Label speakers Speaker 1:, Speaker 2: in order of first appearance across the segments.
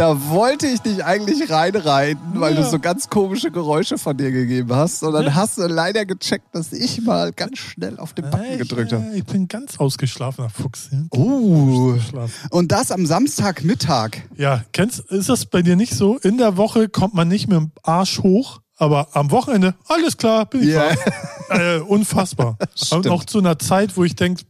Speaker 1: Da wollte ich dich eigentlich reinreiten, weil
Speaker 2: Ja.
Speaker 1: du so ganz komische Geräusche von dir gegeben hast. Und dann
Speaker 2: Ja.
Speaker 1: hast du leider gecheckt, dass ich mal ganz schnell auf den Button gedrückt habe.
Speaker 2: Ich, bin ganz ausgeschlafener Fuchs.
Speaker 1: Oh. Und das am Samstagmittag.
Speaker 2: Ja, kennst, ist das bei dir nicht so? In der Woche kommt man nicht mit dem Arsch hoch, aber am Wochenende, alles klar, bin ich
Speaker 1: Ja.
Speaker 2: wach. Äh, unfassbar. Und auch zu einer Zeit, wo ich denke,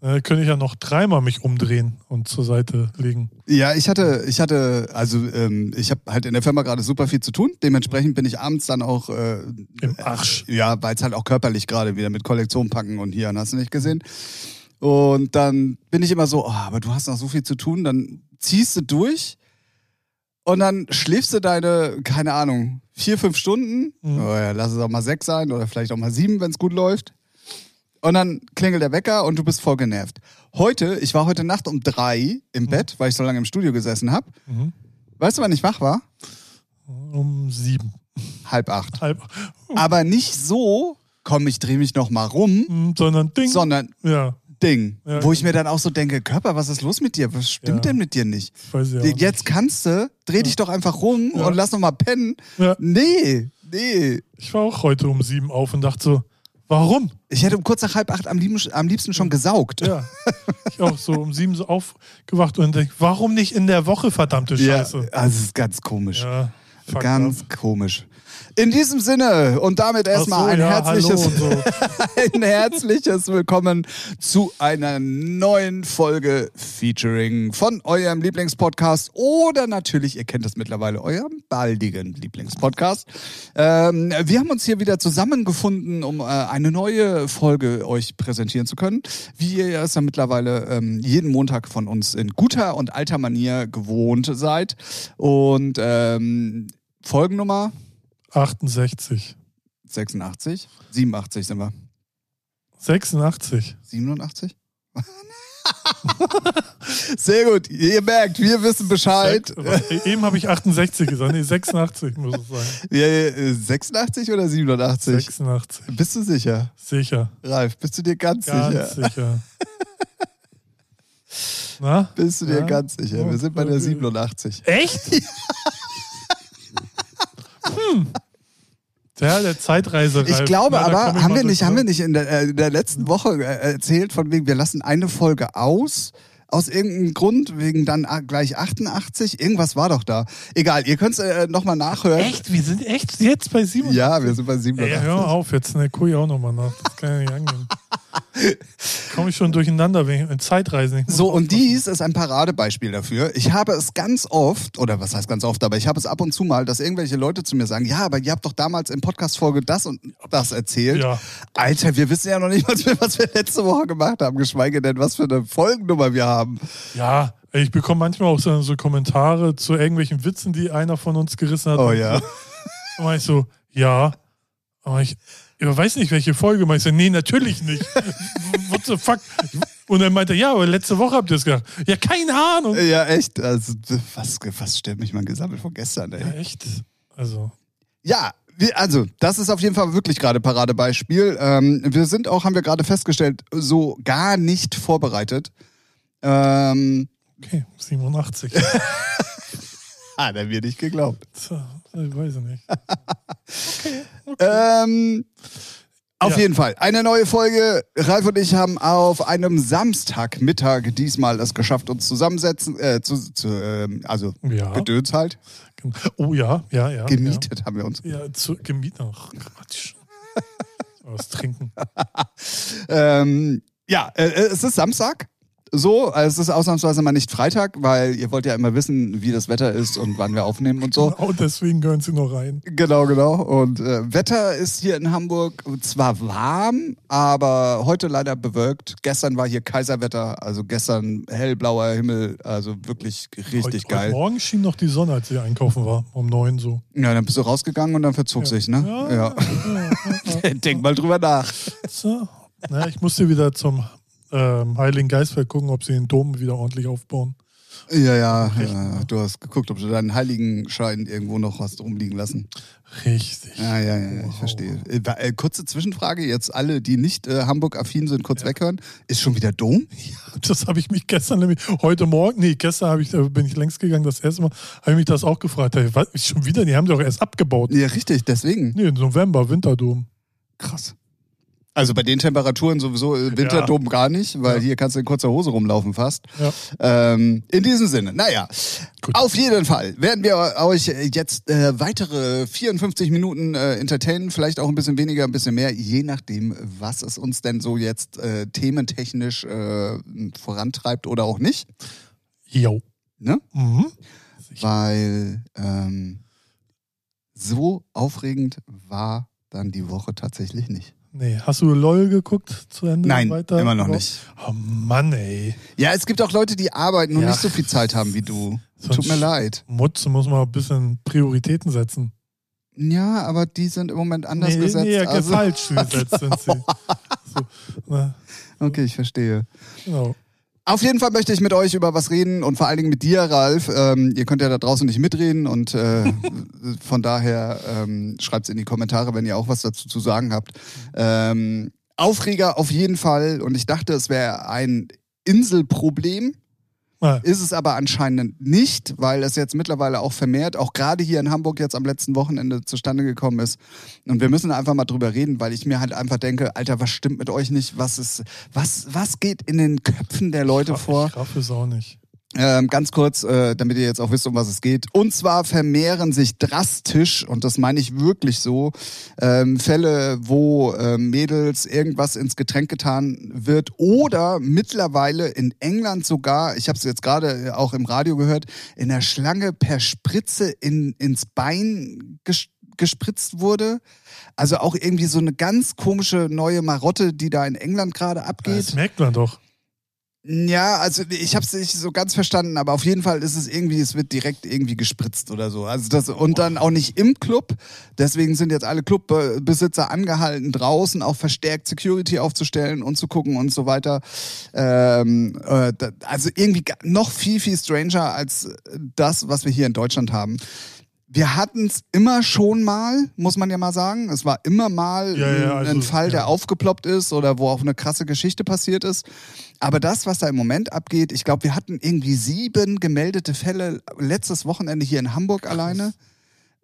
Speaker 2: äh, könnte ich ja noch dreimal mich umdrehen und zur Seite legen.
Speaker 1: Ja, ich hatte, ich hatte, also ähm, ich habe halt in der Firma gerade super viel zu tun. Dementsprechend bin ich abends dann auch, äh,
Speaker 2: Im Arsch.
Speaker 1: ja, weil es halt auch körperlich gerade wieder mit Kollektion packen und hier, hast du nicht gesehen. Und dann bin ich immer so, oh, aber du hast noch so viel zu tun, dann ziehst du durch und dann schläfst du deine, keine Ahnung, vier, fünf Stunden,
Speaker 2: Mhm.
Speaker 1: oh ja, lass es auch mal sechs sein oder vielleicht auch mal sieben, wenn es gut läuft. Und dann klingelt der Wecker und du bist voll genervt. Heute, ich war heute Nacht um drei im Bett, weil ich so lange im Studio gesessen habe.
Speaker 2: Mhm.
Speaker 1: Weißt du, wann ich wach war?
Speaker 2: Um sieben.
Speaker 1: Halb acht.
Speaker 2: Halb.
Speaker 1: Aber nicht so, komm, ich drehe mich noch mal rum,
Speaker 2: Mm, Sondern Ding.
Speaker 1: sondern
Speaker 2: ja,
Speaker 1: Ding.
Speaker 2: Ja.
Speaker 1: Wo ich mir dann auch so denke, Körper, was ist los mit dir? Was stimmt
Speaker 2: Ja.
Speaker 1: denn mit dir nicht?
Speaker 2: weiß ich
Speaker 1: Jetzt kannst du, dreh dich doch einfach rum und lass noch mal pennen. Nee, nee.
Speaker 2: Ich war auch heute um sieben auf und dachte so, warum?
Speaker 1: Ich hätte um kurz nach halb acht am liebsten, am liebsten schon gesaugt.
Speaker 2: Ja. Ich auch so um sieben so aufgewacht und denke, warum nicht in der Woche, verdammte Scheiße?
Speaker 1: also es ist ganz komisch.
Speaker 2: Ja, fuck
Speaker 1: ganz
Speaker 2: up.
Speaker 1: komisch. In diesem Sinne und damit erstmal
Speaker 2: so,
Speaker 1: ein
Speaker 2: ja,
Speaker 1: herzliches
Speaker 2: so.
Speaker 1: ein herzliches Willkommen zu einer neuen Folge Featuring von eurem Lieblingspodcast oder natürlich, ihr kennt es mittlerweile, eurem baldigen Lieblingspodcast. Ähm, wir haben uns hier wieder zusammengefunden, um äh, eine neue Folge euch präsentieren zu können. Wie ihr es ja mittlerweile ähm, jeden Montag von uns in guter und alter Manier gewohnt seid. Und ähm, Folgennummer
Speaker 2: 68.
Speaker 1: 86, 87 sind wir.
Speaker 2: 86.
Speaker 1: 87? Sehr gut. Ihr merkt, wir wissen Bescheid.
Speaker 2: Sech- Eben habe ich 68 gesagt. Nee, 86 muss es sein.
Speaker 1: Ja, äh, 86 oder 87?
Speaker 2: 86.
Speaker 1: Bist du sicher?
Speaker 2: Sicher.
Speaker 1: Ralf, bist du dir ganz,
Speaker 2: Ganz
Speaker 1: sicher?
Speaker 2: sicher. Na?
Speaker 1: Bist du dir
Speaker 2: Ja?
Speaker 1: ganz sicher? Wir sind bei der 87.
Speaker 2: Echt? hm. Ja, der Zeitreise.
Speaker 1: Ich glaube
Speaker 2: Na,
Speaker 1: aber, haben wir nicht, haben wir nicht in der, äh, der letzten Woche äh, erzählt, von wegen, wir lassen eine Folge aus, aus irgendeinem Grund, wegen dann gleich 88? Irgendwas war doch da. Egal, ihr könnt es äh, nochmal nachhören.
Speaker 2: Echt? Wir sind echt jetzt bei 87?
Speaker 1: Ja, wir sind bei
Speaker 2: Ey,
Speaker 1: 87.
Speaker 2: hör mal auf, jetzt ne, ich auch nochmal nach. Das kann ja nicht angehen. Komme ich schon durcheinander wegen Zeitreisen.
Speaker 1: So, und dies ist ein Paradebeispiel dafür. Ich habe es ganz oft, oder was heißt ganz oft, aber ich habe es ab und zu mal, dass irgendwelche Leute zu mir sagen, ja, aber ihr habt doch damals in Podcast-Folge das und das erzählt.
Speaker 2: Ja.
Speaker 1: Alter, wir wissen ja noch nicht, was wir, was wir letzte Woche gemacht haben, geschweige denn, was für eine Folgennummer wir haben.
Speaker 2: Ja, ich bekomme manchmal auch so, so Kommentare zu irgendwelchen Witzen, die einer von uns gerissen hat.
Speaker 1: Oh ja.
Speaker 2: Und war ich so, ja. Aber ich, ich weiß nicht, welche Folge. Ich so, nee, natürlich nicht. What the fuck? Und dann meinte er, ja, aber letzte Woche habt ihr es gemacht. Ja, keine Ahnung.
Speaker 1: Ja, echt. Also, was, was stellt mich mal gesammelt von gestern, ey.
Speaker 2: Ja, echt? Also,
Speaker 1: Ja, also, das ist auf jeden Fall wirklich gerade Paradebeispiel. Ähm, wir sind auch, haben wir gerade festgestellt, so gar nicht vorbereitet. Ähm,
Speaker 2: okay, 87.
Speaker 1: hat er mir nicht geglaubt.
Speaker 2: So, ich weiß ich nicht.
Speaker 1: Ähm, auf
Speaker 2: Ja.
Speaker 1: jeden Fall. Eine neue Folge. Ralf und ich haben auf einem Samstagmittag diesmal es geschafft, uns zusammensetzen, äh, zu, zu ähm, also
Speaker 2: Ja.
Speaker 1: Gedöns halt.
Speaker 2: Oh ja, ja, ja.
Speaker 1: Gemietet haben wir uns.
Speaker 2: Ja, ja zu, gemietet. Ach, Quatsch. Was trinken.
Speaker 1: Ähm, ja, äh, es ist Samstag. So, also es ist ausnahmsweise mal nicht Freitag, weil ihr wollt ja immer wissen, wie das Wetter ist und wann wir aufnehmen und so.
Speaker 2: Oh, deswegen gehören sie noch rein.
Speaker 1: Genau, genau. Und äh, Wetter ist hier in Hamburg zwar warm, aber heute leider bewölkt. Gestern war hier Kaiserwetter, also gestern hellblauer Himmel, also wirklich richtig
Speaker 2: heute,
Speaker 1: geil.
Speaker 2: Heute Morgen schien noch die Sonne, als ich einkaufen war. Um neun so.
Speaker 1: Ja, dann bist du rausgegangen und dann verzog sich, ne?
Speaker 2: Ja,
Speaker 1: Ja.
Speaker 2: ja, ja.
Speaker 1: Denk mal drüber nach.
Speaker 2: So. Na, ich musste wieder zum ähm, Heiligen Geistfeld gucken, ob sie den Dom wieder ordentlich aufbauen.
Speaker 1: Ja, ja, ja, du hast geguckt, ob du deinen Heiligenschein irgendwo noch hast rumliegen lassen.
Speaker 2: Richtig.
Speaker 1: Ja, ja, ja, ich
Speaker 2: Wow.
Speaker 1: verstehe. Äh, äh, kurze Zwischenfrage, jetzt alle, die nicht äh, Hamburg-affin sind, kurz weghören. Ist schon wieder Dom?
Speaker 2: Das habe ich mich gestern nämlich, heute Morgen, nee, gestern habe ich, bin ich längst gegangen, das erste Mal, habe ich mich das auch gefragt. Was, schon wieder, die haben doch erst abgebaut.
Speaker 1: Ja, richtig, deswegen.
Speaker 2: Nee, im November, Winterdom.
Speaker 1: Krass. Also bei den Temperaturen sowieso äh, Winterdom gar nicht, weil
Speaker 2: Ja.
Speaker 1: hier kannst du in kurzer Hose rumlaufen fast.
Speaker 2: Ja.
Speaker 1: Ähm, in diesem Sinne, naja,
Speaker 2: Gut.
Speaker 1: auf jeden Fall werden wir euch jetzt äh, weitere 54 Minuten äh, entertainen, vielleicht auch ein bisschen weniger, ein bisschen mehr, je nachdem, was es uns denn so jetzt äh, thementechnisch äh, vorantreibt oder auch nicht.
Speaker 2: Jo.
Speaker 1: Ne?
Speaker 2: Mhm.
Speaker 1: Weil ähm, so aufregend war dann die Woche tatsächlich nicht.
Speaker 2: Nee, hast du LOL geguckt zu Ende?
Speaker 1: Nein,
Speaker 2: Weiter?
Speaker 1: immer noch nicht.
Speaker 2: Oh Mann, ey.
Speaker 1: Ja, es gibt auch Leute, die arbeiten und
Speaker 2: Ja.
Speaker 1: nicht so viel Zeit haben wie du.
Speaker 2: Sonst-
Speaker 1: Tut mir leid.
Speaker 2: Mutze muss man ein bisschen Prioritäten setzen.
Speaker 1: Ja, aber die sind im Moment anders
Speaker 2: nee,
Speaker 1: gesetzt.
Speaker 2: nee,
Speaker 1: also,
Speaker 2: falsch gesetzt sind sie. So, na,
Speaker 1: okay, ich verstehe.
Speaker 2: genau.
Speaker 1: Auf jeden Fall möchte ich mit euch über was reden und vor allen Dingen mit dir, Ralf. Ähm, ihr könnt ja da draußen nicht mitreden und äh, von daher ähm, schreibt es in die Kommentare, wenn ihr auch was dazu zu sagen habt. Ähm, Aufreger auf jeden Fall und ich dachte, es wäre ein Inselproblem.
Speaker 2: Ah,
Speaker 1: Ist es aber anscheinend nicht, weil es jetzt mittlerweile auch vermehrt, auch gerade hier in Hamburg jetzt am letzten Wochenende zustande gekommen ist. Und wir müssen einfach mal drüber reden, weil ich mir halt einfach denke, Alter, was stimmt mit euch nicht? Was ist, was, was geht in den Köpfen der Leute vor?
Speaker 2: Ich raff es auch nicht.
Speaker 1: Ähm, ganz kurz, äh, damit ihr jetzt auch wisst, um was es geht. Und zwar vermehren sich drastisch, und das meine ich wirklich so, ähm, Fälle, wo ähm, Mädels irgendwas ins Getränk getan wird oder mittlerweile in England sogar, ich habe es jetzt gerade auch im Radio gehört, in der Schlange per Spritze in, ins Bein ges gespritzt wurde. Also auch irgendwie so eine ganz komische neue Marotte, die da in England gerade abgeht.
Speaker 2: Das merkt man doch.
Speaker 1: Ja, also ich habe es nicht so ganz verstanden, aber auf jeden Fall ist es irgendwie, es wird direkt irgendwie gespritzt oder so. Also das und dann auch nicht im Club. Deswegen sind jetzt alle Clubbesitzer angehalten, draußen auch verstärkt Security aufzustellen und zu gucken und so weiter. Ähm, äh, also irgendwie noch viel viel stranger als das, was wir hier in Deutschland haben. Wir hatten es immer schon mal, muss man ja mal sagen. Es war immer mal
Speaker 2: Ja, ja,
Speaker 1: ein,
Speaker 2: also,
Speaker 1: ein Fall, der
Speaker 2: ja.
Speaker 1: aufgeploppt ist oder wo auch eine krasse Geschichte passiert ist. Aber das, was da im Moment abgeht, ich glaube, wir hatten irgendwie sieben gemeldete Fälle letztes Wochenende hier in Hamburg alleine.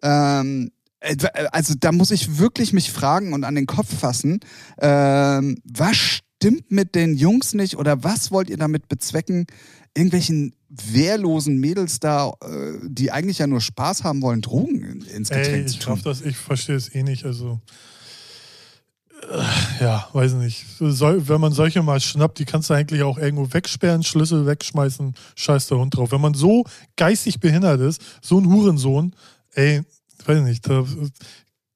Speaker 1: Ähm, äh, also da muss ich wirklich mich fragen und an den Kopf fassen, ähm, was stimmt mit den Jungs nicht oder was wollt ihr damit bezwecken, irgendwelchen wehrlosen Mädels da, äh, die eigentlich ja nur Spaß haben wollen, Drogen in- ins
Speaker 2: Ey,
Speaker 1: Getränk
Speaker 2: ich
Speaker 1: zu tun?
Speaker 2: das, ich verstehe es eh nicht. Also, äh, ja, weiß nicht. Wenn man solche mal schnappt, die kannst du eigentlich auch irgendwo wegsperren, Schlüssel wegschmeißen, scheiß der Hund drauf. Wenn man so geistig behindert ist, so ein Hurensohn, ey, weiß nicht, da,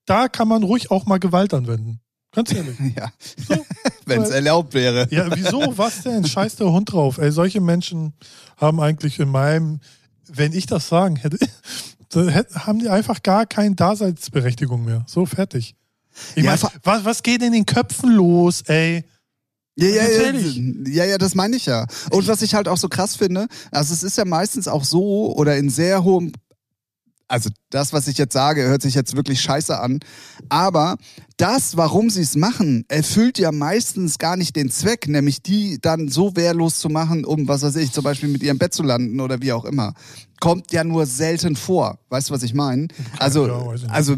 Speaker 2: da kann man ruhig auch mal Gewalt anwenden. Ganz ehrlich.
Speaker 1: Ja,
Speaker 2: So,
Speaker 1: wenn es erlaubt wäre.
Speaker 2: Ja, wieso? Was denn? Scheiß der Hund drauf. Ey, solche Menschen haben eigentlich in meinem, wenn ich das sagen hätte, haben die einfach gar keine Daseinsberechtigung mehr. So, fertig. Ich
Speaker 1: Ja,
Speaker 2: meine, was, was geht in den Köpfen los, ey?
Speaker 1: Ja, ja, ja, ja, ja, das meine ich ja. Und was ich halt auch so krass finde, also es ist ja meistens auch so oder in sehr hohem, also das, was ich jetzt sage, hört sich jetzt wirklich scheiße an, aber das, warum sie es machen, erfüllt ja meistens gar nicht den Zweck, nämlich die dann so wehrlos zu machen, um, was weiß ich, zum Beispiel mit ihrem Bett zu landen oder wie auch immer. Kommt ja nur selten vor. Weißt du, was ich meine? Also, also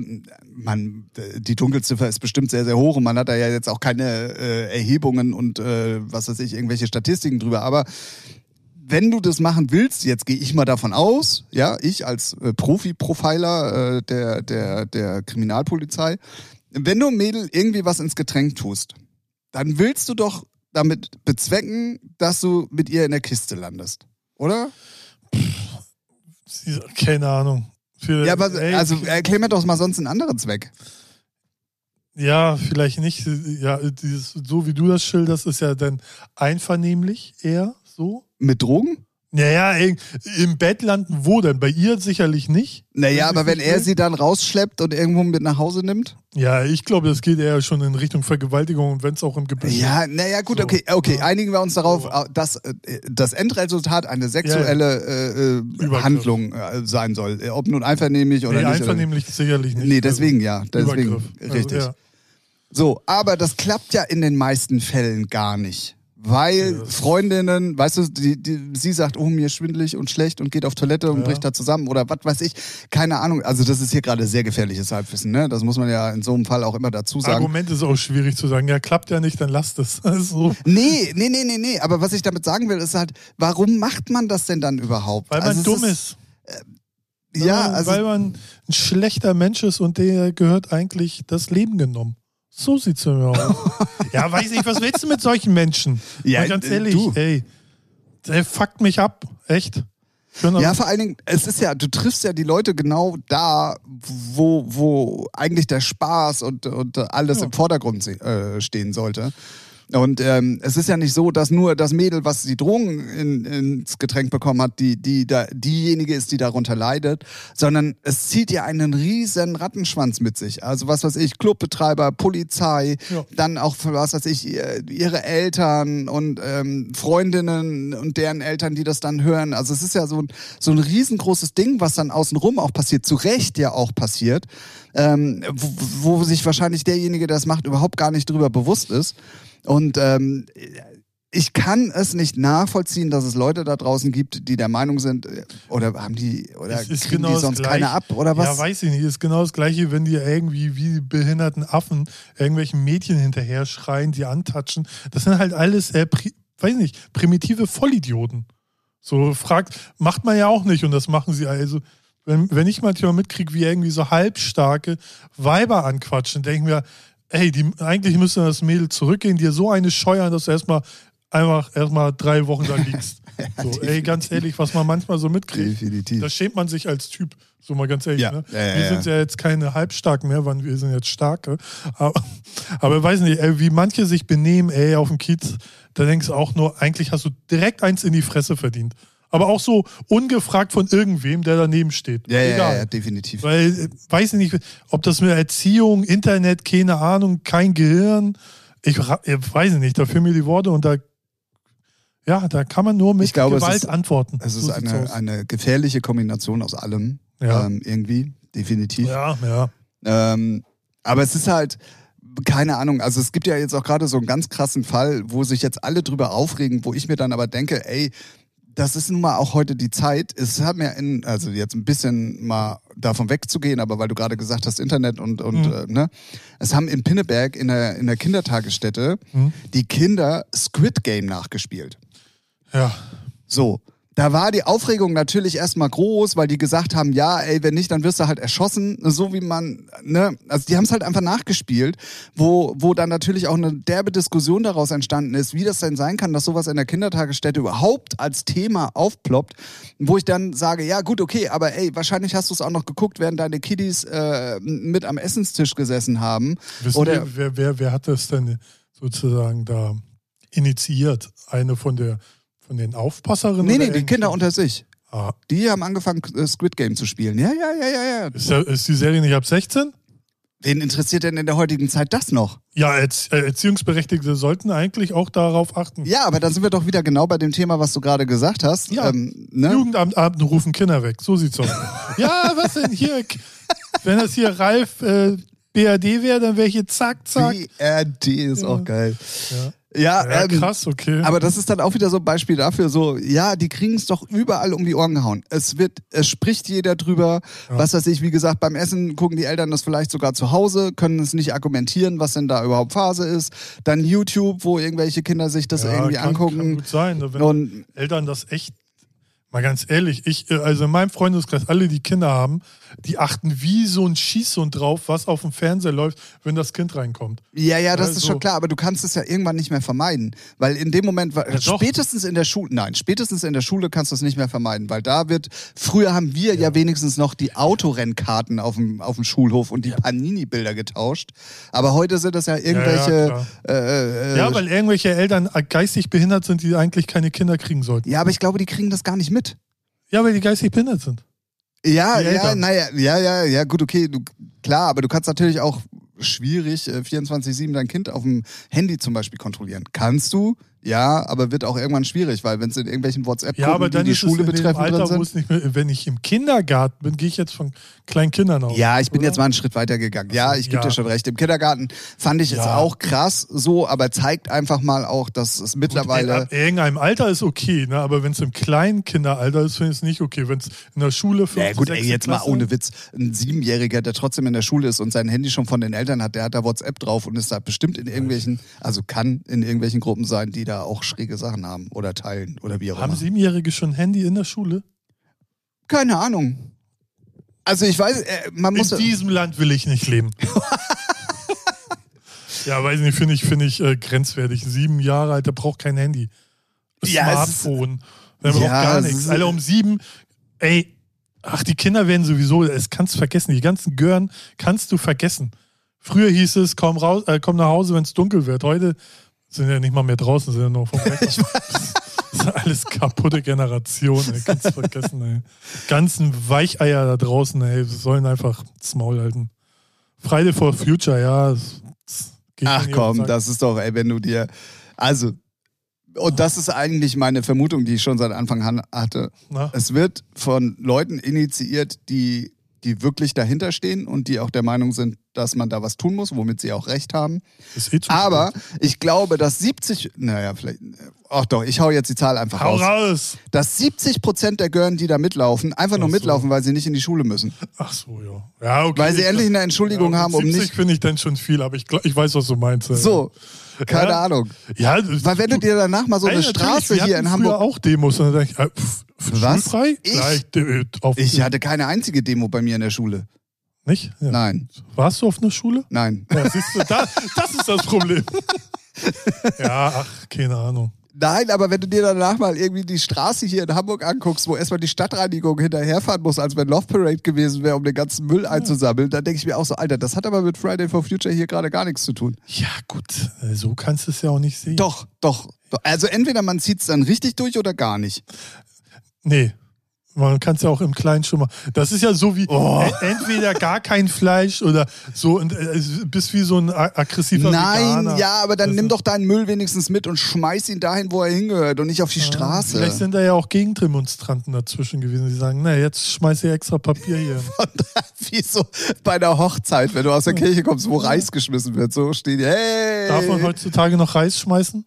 Speaker 1: man, die Dunkelziffer ist bestimmt sehr, sehr hoch und man hat da ja jetzt auch keine äh, Erhebungen und äh, was weiß ich, irgendwelche Statistiken drüber. Aber wenn du das machen willst, jetzt gehe ich mal davon aus, ja, ich als äh, Profi-Profiler äh, der, der, der Kriminalpolizei, wenn du Mädel irgendwie was ins Getränk tust, dann willst du doch damit bezwecken, dass du mit ihr in der Kiste landest. Oder?
Speaker 2: Keine Ahnung. Für,
Speaker 1: Ja, aber
Speaker 2: ey,
Speaker 1: also erklär mir doch mal sonst einen anderen Zweck.
Speaker 2: ja, vielleicht nicht. Ja, dieses, so wie du das schilderst, ist ja dann einvernehmlich eher so.
Speaker 1: Mit Drogen?
Speaker 2: Naja, ey, im Bett landen wo denn? Bei ihr sicherlich nicht.
Speaker 1: Naja, aber wenn er
Speaker 2: will.
Speaker 1: sie dann rausschleppt und irgendwo mit nach Hause nimmt?
Speaker 2: Ja, ich glaube, das geht eher schon in Richtung Vergewaltigung und wenn es auch im Gebüsch
Speaker 1: Ja, naja, gut,
Speaker 2: So,
Speaker 1: okay, okay,
Speaker 2: ja.
Speaker 1: einigen wir uns darauf,
Speaker 2: So.
Speaker 1: dass äh, das Endresultat eine sexuelle äh, äh,
Speaker 2: Übergriff.
Speaker 1: Handlung äh, sein soll. Äh, Ob nun einvernehmlich oder
Speaker 2: Nee,
Speaker 1: nicht.
Speaker 2: einvernehmlich sicherlich
Speaker 1: Oder,
Speaker 2: nicht.
Speaker 1: nee, deswegen ja,
Speaker 2: Also,
Speaker 1: deswegen,
Speaker 2: Übergriff. Also,
Speaker 1: richtig.
Speaker 2: ja.
Speaker 1: So, aber das klappt ja in den meisten Fällen gar nicht. Weil
Speaker 2: Ja.
Speaker 1: Freundinnen, weißt du, die, die, sie sagt, oh, mir ist schwindelig und schlecht und geht auf Toilette und
Speaker 2: Ja.
Speaker 1: bricht da zusammen oder was weiß ich. Keine Ahnung. Also, das ist hier gerade sehr gefährliches Halbwissen, ne? Das muss man ja in so einem Fall auch immer dazu sagen.
Speaker 2: Argument ist auch schwierig zu sagen. Ja, klappt ja nicht, dann lasst es. Also,
Speaker 1: Nee, nee, nee, nee, nee. Aber was ich damit sagen will, ist halt, warum macht man das denn dann überhaupt?
Speaker 2: weil man
Speaker 1: Also
Speaker 2: dumm ist.
Speaker 1: Ja, also
Speaker 2: weil man ein schlechter Mensch ist und der gehört eigentlich das Leben genommen. So sieht's mir aus. ja, weiß ich, was willst du mit solchen Menschen?
Speaker 1: Ja,
Speaker 2: Mal ganz
Speaker 1: äh,
Speaker 2: ehrlich,
Speaker 1: du.
Speaker 2: ey, der fuckt mich ab, echt. Schön,
Speaker 1: Ja, vor allen Dingen, es ist ja, du triffst ja die Leute genau da, wo, wo eigentlich der Spaß und, und alles
Speaker 2: Ja.
Speaker 1: im Vordergrund äh, stehen sollte. Und ähm, es ist ja nicht so, dass nur das Mädel, was die Drogen in, ins Getränk bekommen hat, die, die da, diejenige ist, die darunter leidet, sondern es zieht ja einen riesen Rattenschwanz mit sich. Also was weiß ich, Clubbetreiber, Polizei,
Speaker 2: Ja.
Speaker 1: dann auch was weiß ich, ihr- ihre Eltern und ähm, Freundinnen und deren Eltern, die das dann hören. Also es ist ja so ein, so ein riesengroßes Ding, was dann außenrum auch passiert, zu Recht ja auch passiert, ähm, wo, wo sich wahrscheinlich derjenige, der das macht, überhaupt gar nicht drüber bewusst ist. Und ähm, ich kann es nicht nachvollziehen, dass es Leute da draußen gibt, die der Meinung sind, äh, oder haben die, oder
Speaker 2: ist
Speaker 1: kriegen
Speaker 2: genau
Speaker 1: die sonst keine ab, oder was?
Speaker 2: Ja, weiß ich nicht. Ist genau das Gleiche, wenn die irgendwie wie behinderten Affen irgendwelchen Mädchen hinterher schreien, die antatschen. Das sind halt alles, äh, weiß nicht, primitive Vollidioten. So fragt, macht man ja auch nicht und das machen sie also. Wenn, wenn ich manchmal mitkriege, wie irgendwie so halbstarke Weiber anquatschen, denken wir, ey, die, eigentlich müsste das Mädel zurückgehen, dir so eine scheuern, dass du erstmal einfach erstmal drei Wochen da liegst. so, ey, ganz ehrlich, was man manchmal so mitkriegt.
Speaker 1: Definitiv.
Speaker 2: Da schämt man sich als Typ, so mal ganz ehrlich.
Speaker 1: Ja.
Speaker 2: Ne?
Speaker 1: Ja,
Speaker 2: wir sind ja jetzt keine Halbstarken mehr, weil wir sind jetzt Starke. Aber, aber weiß nicht, ey, wie manche sich benehmen, ey, auf dem Kiez, da denkst du auch nur, eigentlich hast du direkt eins in die Fresse verdient. Aber auch so ungefragt von irgendwem, der daneben steht.
Speaker 1: ja, ja,
Speaker 2: Egal.
Speaker 1: ja, ja, definitiv.
Speaker 2: Weil, äh, weiß ich nicht, ob das mit Erziehung, Internet, keine Ahnung, kein Gehirn. Ich, ich weiß nicht, da fehlen mir die Worte und da, ja, da kann man nur mit
Speaker 1: glaube, es
Speaker 2: Gewalt
Speaker 1: ist-
Speaker 2: antworten.
Speaker 1: Es ist
Speaker 2: So
Speaker 1: eine,
Speaker 2: aus.
Speaker 1: eine gefährliche Kombination aus allem.
Speaker 2: Ja.
Speaker 1: Ähm, irgendwie, definitiv.
Speaker 2: Ja, ja.
Speaker 1: Ähm, aber es ist halt, keine Ahnung, also es gibt ja jetzt auch gerade so einen ganz krassen Fall, wo sich jetzt alle drüber aufregen, wo ich mir dann aber denke, ey, das ist nun mal auch heute die Zeit. Es hat mir in, also jetzt ein bisschen mal davon wegzugehen, aber weil du gerade gesagt hast, Internet und, und
Speaker 2: Mhm.
Speaker 1: äh, ne, es haben in Pinneberg in der, in der Kindertagesstätte
Speaker 2: Mhm.
Speaker 1: die Kinder Squid Game nachgespielt.
Speaker 2: Ja.
Speaker 1: So. Da war die Aufregung natürlich erstmal groß, weil die gesagt haben, ja, ey, wenn nicht, dann wirst du halt erschossen, so wie man, ne, also die haben es halt einfach nachgespielt, wo, wo dann natürlich auch eine derbe Diskussion daraus entstanden ist, wie das denn sein kann, dass sowas in der Kindertagesstätte überhaupt als Thema aufploppt, wo ich dann sage, ja gut, okay, aber ey, wahrscheinlich hast du es auch noch geguckt, während deine Kiddies äh, mit am Essenstisch gesessen haben.
Speaker 2: Wissen
Speaker 1: Oder
Speaker 2: wir, wer, wer, wer hat das denn sozusagen da initiiert? Eine von der von den Aufpasserinnen?
Speaker 1: nee, nee, die? Kinder unter sich.
Speaker 2: Ah,
Speaker 1: Die haben angefangen, äh, Squid Game zu spielen. Ja, ja, ja, ja, ja.
Speaker 2: ist, der, ist die Serie nicht ab 16?
Speaker 1: Wen interessiert denn in der heutigen Zeit das noch?
Speaker 2: Ja, äh, Erziehungsberechtigte sollten eigentlich auch darauf achten.
Speaker 1: Ja, aber dann sind wir doch wieder genau bei dem Thema, was du gerade gesagt hast.
Speaker 2: Ja.
Speaker 1: Ähm, ne?
Speaker 2: Jugendamtabende rufen Kinder weg. So sieht's aus. ja, was denn hier? Wenn das hier Ralf äh, BRD wäre, dann wäre hier zack, zack.
Speaker 1: BRD ist auch geil.
Speaker 2: Ja,
Speaker 1: Ja,
Speaker 2: ja
Speaker 1: ähm,
Speaker 2: krass, okay.
Speaker 1: aber das ist dann auch wieder so ein Beispiel dafür, so, ja, die kriegen es doch überall um die Ohren gehauen. Es wird, es spricht jeder drüber,
Speaker 2: Ja.
Speaker 1: was weiß ich, wie gesagt, beim Essen gucken die Eltern das vielleicht sogar zu Hause, können es nicht argumentieren, was denn da überhaupt Phase ist. Dann YouTube, wo irgendwelche Kinder sich das
Speaker 2: ja,
Speaker 1: irgendwie
Speaker 2: kann, Kann
Speaker 1: angucken.
Speaker 2: gut sein, wenn
Speaker 1: Und
Speaker 2: Eltern das echt Mal ganz ehrlich, ich, äh, also in meinem Freundeskreis, alle, die Kinder haben, die achten wie so ein Schießhund drauf, was auf dem Fernseher läuft, wenn das Kind reinkommt.
Speaker 1: Ja, ja, das
Speaker 2: Also-
Speaker 1: ist schon klar, aber du kannst es ja irgendwann nicht mehr vermeiden. Weil in dem Moment,
Speaker 2: doch.
Speaker 1: spätestens in der Schule, nein, spätestens in der Schule kannst du es nicht mehr vermeiden, weil da wird, früher haben wir ja, wenigstens noch die Autorennkarten auf dem, auf dem Schulhof und die Panini-Bilder getauscht. Aber heute sind das ja irgendwelche.
Speaker 2: klar.
Speaker 1: äh, äh,
Speaker 2: Ja, weil irgendwelche Eltern geistig behindert sind, die eigentlich keine Kinder kriegen sollten.
Speaker 1: ja, aber ich glaube, die kriegen das gar nicht mit.
Speaker 2: Ja, weil die geistig behindert sind.
Speaker 1: Ja,
Speaker 2: Die
Speaker 1: ja,
Speaker 2: Eltern.
Speaker 1: naja, ja, ja, ja, gut, okay, du, klar, aber du kannst natürlich auch schwierig äh, 24-7 dein Kind auf dem Handy zum Beispiel kontrollieren. Kannst du, ja, aber wird auch irgendwann schwierig, weil wenn es in irgendwelchen whatsapp
Speaker 2: Ja, aber
Speaker 1: die
Speaker 2: dann
Speaker 1: die
Speaker 2: ist
Speaker 1: Schule
Speaker 2: es in dem
Speaker 1: betreffen
Speaker 2: Alter,
Speaker 1: drin sind.
Speaker 2: es nicht mehr, wenn ich im Kindergarten bin, gehe ich jetzt von kleinen Kindern aus.
Speaker 1: Ja, ich bin
Speaker 2: oder?
Speaker 1: jetzt mal einen Schritt weiter gegangen. Ja, ich gebe
Speaker 2: Ja.
Speaker 1: dir schon recht. Im Kindergarten fand ich es
Speaker 2: Ja.
Speaker 1: auch krass so, aber zeigt einfach mal auch, dass es
Speaker 2: Gut,
Speaker 1: mittlerweile.
Speaker 2: Ab irgendeinem Alter ist okay, ne? aber wenn es im kleinen Kinderalter ist, finde ich es nicht okay. Wenn es in der Schule
Speaker 1: Ja gut, ey, jetzt mal
Speaker 2: Klasse-
Speaker 1: ohne Witz. Ein Siebenjähriger, der trotzdem in der Schule ist und sein Handy schon von den Eltern hat, der hat da WhatsApp drauf und ist da bestimmt in irgendwelchen, also kann in irgendwelchen Gruppen sein, die da auch schräge Sachen haben oder teilen oder wie auch
Speaker 2: Haben
Speaker 1: immer.
Speaker 2: Siebenjährige schon Handy in der Schule?
Speaker 1: Keine Ahnung. Also ich weiß, äh, man muss.
Speaker 2: In diesem Land will ich nicht leben. ja, weiß nicht, finde ich, finde ich äh, grenzwertig. Sieben Jahre alt, der braucht kein Handy.
Speaker 1: Ja,
Speaker 2: Smartphone. Der braucht
Speaker 1: Ja,
Speaker 2: gar nichts. Alter, um sieben, ey, ach, die Kinder werden sowieso, es kannst du vergessen. Die ganzen Gören kannst du vergessen. Früher hieß es, komm, raus, äh, komm nach Hause, wenn es dunkel wird. Heute sind ja nicht mal mehr draußen, sind ja noch vom. Das ist alles kaputte Generation, ey. Kannst du vergessen, ey. Ganzen Weicheier da draußen, ey, sollen einfach das Maul halten. Friday for Future, ja. Das, das
Speaker 1: Ach komm, das ist doch, ey, wenn du dir. Also, und das ist eigentlich meine Vermutung, die ich schon seit Anfang an hatte.
Speaker 2: Na?
Speaker 1: Es wird von Leuten initiiert, die, die wirklich dahinter stehen und die auch der Meinung sind, dass man da was tun muss, womit sie auch recht haben.
Speaker 2: Ist eh
Speaker 1: Aber ich glaube, dass 70, naja, vielleicht, ach doch, ich hau jetzt die Zahl einfach
Speaker 2: Hau
Speaker 1: raus.
Speaker 2: raus!
Speaker 1: Dass 70 Prozent der Gören, die da mitlaufen, einfach nur
Speaker 2: Ach so.
Speaker 1: mitlaufen, weil sie nicht in die Schule müssen.
Speaker 2: Ach so, ja. Ja, okay.
Speaker 1: Weil sie
Speaker 2: Ich-
Speaker 1: endlich eine Entschuldigung
Speaker 2: ja,
Speaker 1: haben, um
Speaker 2: 70
Speaker 1: nicht.
Speaker 2: finde ich dann schon viel, aber ich, ich weiß, was du meinst. ey.
Speaker 1: So, keine
Speaker 2: Ja.
Speaker 1: Ahnung.
Speaker 2: Ja,
Speaker 1: Weil wenn du dir danach mal so eine Straße hier in Hamburg.
Speaker 2: auch Demos und dann dachte ich, äh, pff, für
Speaker 1: Was?
Speaker 2: schulfrei?
Speaker 1: Ich?
Speaker 2: Gleich, äh, auf,
Speaker 1: Ich hatte keine einzige Demo bei mir in der Schule.
Speaker 2: Nicht? Ja.
Speaker 1: Nein,
Speaker 2: Warst du auf einer Schule?
Speaker 1: nein.
Speaker 2: Ja, siehst du, da, das ist das Problem. ja, ach, keine Ahnung.
Speaker 1: Nein, aber wenn du dir danach mal irgendwie die Straße hier in Hamburg anguckst, wo erstmal die Stadtreinigung hinterherfahren muss, als wenn Love Parade gewesen wäre, um den ganzen Müll einzusammeln, dann denke ich mir auch so, Alter, das hat aber mit Friday for Future hier gerade gar nichts zu tun.
Speaker 2: Ja, gut, äh, so kannst du es ja auch nicht sehen.
Speaker 1: Doch, doch. doch. Also entweder man zieht es dann richtig durch oder gar nicht.
Speaker 2: Nee. Man kann es ja auch im Kleinen schon mal. Das ist ja so wie
Speaker 1: Oh.
Speaker 2: äh, entweder gar kein Fleisch oder so und äh, bist wie so ein aggressiver
Speaker 1: Nein,
Speaker 2: Veganer.
Speaker 1: ja, aber dann
Speaker 2: Das
Speaker 1: nimm doch deinen Müll wenigstens mit und schmeiß ihn dahin, wo er hingehört und nicht auf die Straße.
Speaker 2: Vielleicht sind da ja auch Gegendemonstranten dazwischen gewesen, die sagen, na, jetzt schmeiß ich extra Papier hier.
Speaker 1: Wie so bei einer Hochzeit, wenn du aus der Kirche kommst, wo Reis geschmissen wird. So stehen die, hey!
Speaker 2: Darf man heutzutage noch Reis schmeißen?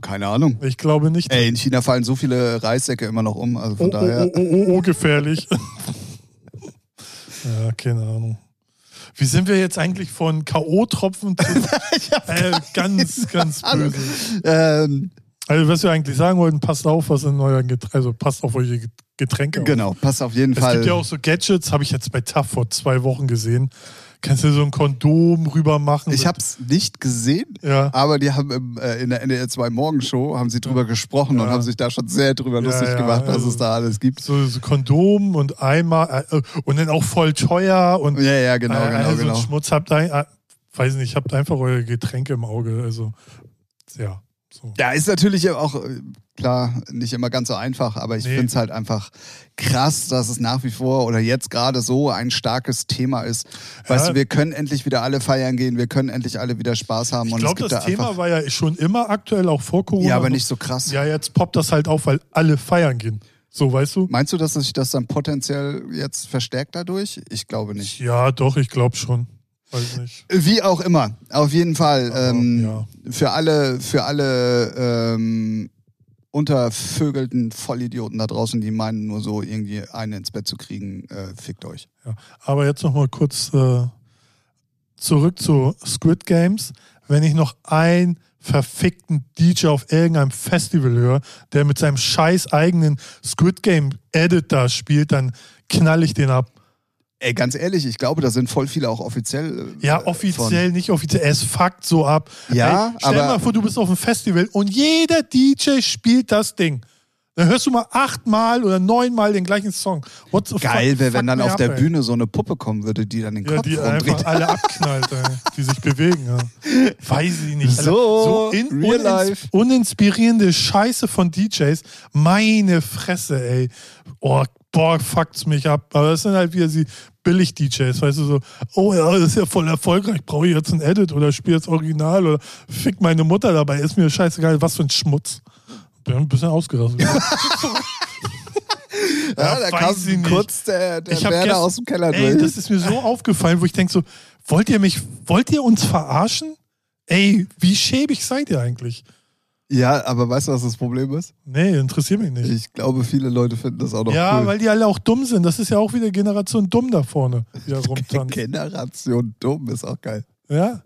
Speaker 1: Keine Ahnung.
Speaker 2: Ich glaube nicht.
Speaker 1: Ey, in China fallen so viele Reissäcke immer noch um. Also von
Speaker 2: oh,
Speaker 1: daher.
Speaker 2: oh, oh, oh, oh, gefährlich. ja, keine Ahnung. Wie sind wir jetzt eigentlich von K.O.-Tropfen zu äh, ganz, ganz böse?
Speaker 1: Ähm,
Speaker 2: Also, was wir eigentlich sagen wollten, passt auf, was in euren Getränken, also passt auf eure Getränke auf.
Speaker 1: genau, passt auf jeden
Speaker 2: Es
Speaker 1: Fall.
Speaker 2: gibt ja auch so Gadgets, habe ich jetzt bei TAF vor zwei Wochen gesehen. Kannst du so ein Kondom rüber machen?
Speaker 1: ich habe es nicht gesehen,
Speaker 2: Ja.
Speaker 1: aber die haben im, äh, in der NDR 2 Morgenshow haben sie drüber gesprochen und
Speaker 2: Ja.
Speaker 1: haben sich da schon sehr drüber
Speaker 2: Ja,
Speaker 1: lustig
Speaker 2: ja,
Speaker 1: gemacht, was
Speaker 2: also-
Speaker 1: es da alles gibt.
Speaker 2: so, so Kondom und Eimer äh, und dann auch voll teuer und
Speaker 1: Ja, ja, genau,
Speaker 2: äh,
Speaker 1: genau,
Speaker 2: also
Speaker 1: genau.
Speaker 2: Schmutz habt ein, äh, weiß nicht, habt einfach eure Getränke im Auge, also ja, so.
Speaker 1: Ja, ist natürlich auch, äh, klar, nicht immer ganz so einfach, aber ich
Speaker 2: Nee.
Speaker 1: finde es halt einfach krass, dass es nach wie vor oder jetzt gerade so ein starkes Thema ist. Weißt
Speaker 2: Ja.
Speaker 1: du, wir können endlich wieder alle feiern gehen, wir können endlich alle wieder Spaß haben.
Speaker 2: Ich glaube, das
Speaker 1: da
Speaker 2: Thema war ja schon immer aktuell, auch vor Corona.
Speaker 1: Ja, aber nicht so krass.
Speaker 2: Ja, jetzt poppt das halt auf, weil alle feiern gehen. So, weißt du?
Speaker 1: Meinst du, dass sich das dann potenziell jetzt verstärkt dadurch? Ich glaube nicht.
Speaker 2: Ja, doch, ich glaube schon. Weiß nicht.
Speaker 1: Wie auch immer, auf jeden Fall.
Speaker 2: Aber,
Speaker 1: ähm,
Speaker 2: ja.
Speaker 1: Für alle, für alle ähm, untervögelten Vollidioten da draußen, die meinen, nur so irgendwie einen ins Bett zu kriegen, äh, fickt euch.
Speaker 2: Ja. Aber jetzt nochmal kurz äh, zurück zu Squid Games. Wenn ich noch ein verfickten DJ auf irgendeinem Festival höre, der mit seinem scheiß eigenen Squid Game Edit da spielt, dann knall ich den ab.
Speaker 1: Ey, ganz ehrlich, ich glaube, da sind voll viele auch offiziell. äh,
Speaker 2: Ja, offiziell, nicht offiziell. Es fuckt so ab.
Speaker 1: Ja,
Speaker 2: Ey, stell
Speaker 1: aber-
Speaker 2: mal vor, du bist auf einem Festival und jeder DJ spielt das Ding. Dann hörst du mal achtmal oder neunmal den gleichen Song. What the
Speaker 1: Von, geil wäre, wenn dann auf
Speaker 2: up,
Speaker 1: der
Speaker 2: ey.
Speaker 1: Bühne so eine Puppe kommen würde, die dann den
Speaker 2: Ja,
Speaker 1: Kopf
Speaker 2: die einfach
Speaker 1: rumdreht.
Speaker 2: alle abknallt, ey, die sich bewegen. Ja. Weiß ich nicht. Alter.
Speaker 1: So,
Speaker 2: in,
Speaker 1: real
Speaker 2: unins-
Speaker 1: life.
Speaker 2: uninspirierende Scheiße von DJs. Meine Fresse, ey. Oh, boah, fuckt's mich ab. Aber das sind halt wieder die Billig-DJs, weißt du, so, oh ja, das ist ja voll erfolgreich, brauche ich jetzt ein Edit oder spiele jetzt Original oder fick meine Mutter dabei, ist mir scheißegal, was für ein Schmutz. Bin ein bisschen ausgerastet.
Speaker 1: Ja, da
Speaker 2: weiß
Speaker 1: kam
Speaker 2: nicht.
Speaker 1: kurz der, der Werner
Speaker 2: gest-
Speaker 1: aus dem Keller
Speaker 2: Ey,
Speaker 1: durch.
Speaker 2: das ist mir so aufgefallen, wo ich denke so, wollt ihr mich, wollt ihr uns verarschen? Ey, wie schäbig seid ihr eigentlich?
Speaker 1: Ja, aber weißt du, was das Problem ist?
Speaker 2: Nee, interessiert mich nicht.
Speaker 1: Ich glaube, viele Leute finden das auch noch
Speaker 2: ja,
Speaker 1: cool.
Speaker 2: weil die alle auch dumm sind. Das ist ja auch wieder Generation dumm da vorne, die da rumtanzt.
Speaker 1: Generation dumm ist auch geil.
Speaker 2: Ja?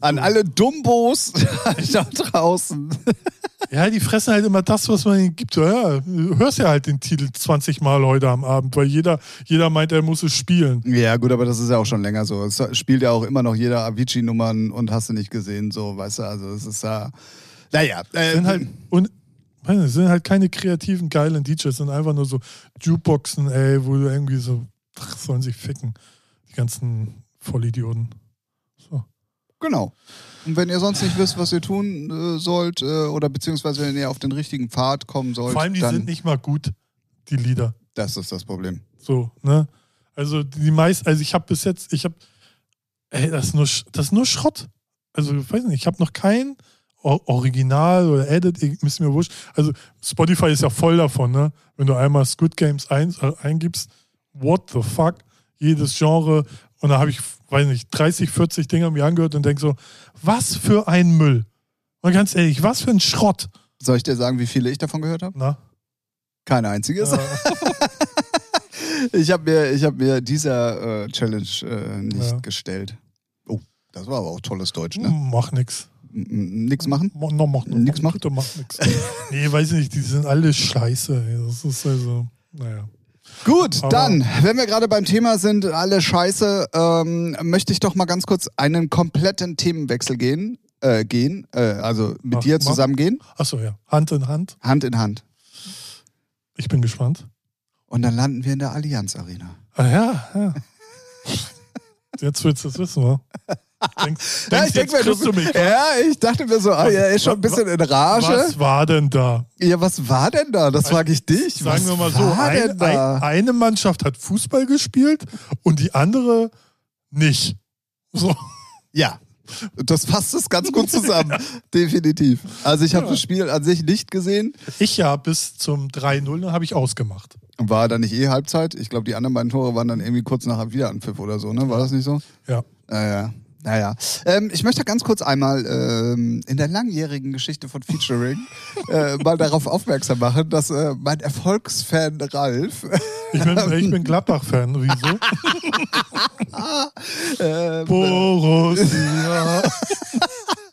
Speaker 1: An alle Dumbos da draußen.
Speaker 2: ja, die fressen halt immer das, was man ihnen gibt. Ja, du hörst ja halt den Titel 20 Mal heute am Abend, weil jeder, jeder meint, er muss es spielen.
Speaker 1: Ja, gut, aber das ist ja auch schon länger so. Es spielt ja auch immer noch jeder Avicii-Nummern und hast du nicht gesehen, so, weißt du, also es ist ja. Naja, äh,
Speaker 2: sind halt und nicht, sind halt keine kreativen, geilen DJs, sind einfach nur so Jukeboxen, ey, wo du irgendwie so, ach, sollen sich ficken. Die ganzen Vollidioten. So.
Speaker 1: Genau. Und wenn ihr sonst nicht wisst, was ihr tun äh, sollt, äh, oder beziehungsweise wenn ihr auf den richtigen Pfad kommen sollt,
Speaker 2: Vor allem, die
Speaker 1: dann
Speaker 2: sind nicht mal gut, die Lieder.
Speaker 1: das ist das Problem.
Speaker 2: So, ne? Also die meisten, also ich habe bis jetzt, ich habe, ey, das ist nur, das ist nur Schrott. Also, ich weiß nicht, ich habe noch kein O- Original oder Edit, ist mir wurscht. Also Spotify ist ja voll davon, ne? Wenn du einmal Squid Games ein, äh, eingibst, what the fuck? Jedes Genre. Und da habe ich, weiß nicht, 30, 40 Dinger mir angehört und denke so, was für ein Müll. Und ganz ehrlich, was für ein Schrott.
Speaker 1: Soll ich dir sagen, wie viele ich davon gehört habe?
Speaker 2: Na?
Speaker 1: Keine einziges.
Speaker 2: Äh,
Speaker 1: Ich habe mir, ich hab mir dieser äh, Challenge äh, nicht
Speaker 2: Ja.
Speaker 1: gestellt. Oh, das war aber auch tolles Deutsch, ne?
Speaker 2: mach nix.
Speaker 1: M- m- Nix machen?
Speaker 2: Mo- No, mach, no,
Speaker 1: Nix
Speaker 2: mach,
Speaker 1: macht?
Speaker 2: bitte mach nix. nee, weiß ich nicht, die sind alle scheiße. Das ist also, naja.
Speaker 1: Gut,
Speaker 2: Aber-
Speaker 1: dann, wenn wir gerade beim Thema sind, alle scheiße, ähm, möchte ich doch mal ganz kurz einen kompletten Themenwechsel gehen. Äh, gehen, äh, also mit
Speaker 2: Mach-
Speaker 1: dir
Speaker 2: mach.
Speaker 1: zusammen gehen,
Speaker 2: Achso, ja. Hand in Hand.
Speaker 1: Hand in Hand.
Speaker 2: Ich bin gespannt.
Speaker 1: Und dann landen wir in der Allianz Arena.
Speaker 2: Ah ja, ja. Jetzt willst du es wissen, wa? Denk,
Speaker 1: Ja, ich denk
Speaker 2: kriegst du mich.
Speaker 1: ja, ich dachte mir so, ah, er ist schon ein bisschen in Rage.
Speaker 2: Was war denn da?
Speaker 1: Ja, was war denn da? Das frage ich dich.
Speaker 2: Sagen
Speaker 1: was
Speaker 2: wir mal so,
Speaker 1: war
Speaker 2: ein,
Speaker 1: denn da?
Speaker 2: ein, eine Mannschaft hat Fußball gespielt und die andere nicht. So.
Speaker 1: Ja. Das fasst es ganz gut zusammen. Definitiv. Also ich habe
Speaker 2: Ja.
Speaker 1: das Spiel an sich nicht gesehen.
Speaker 2: Ich ja bis zum 3-0, dann habe ich ausgemacht.
Speaker 1: War da nicht eh Halbzeit? Ich glaube, die anderen beiden Tore waren dann irgendwie kurz nach Wiederanpfiff oder so, ne? War das nicht so?
Speaker 2: Ja.
Speaker 1: Naja. Naja. Ähm, ich möchte ganz kurz einmal ähm, in der langjährigen Geschichte von Featuring äh, mal darauf aufmerksam machen, dass äh, mein Erfolgsfan Ralf
Speaker 2: Ich bin, ich bin Gladbach-Fan. Wieso?
Speaker 1: äh,
Speaker 2: Borussia.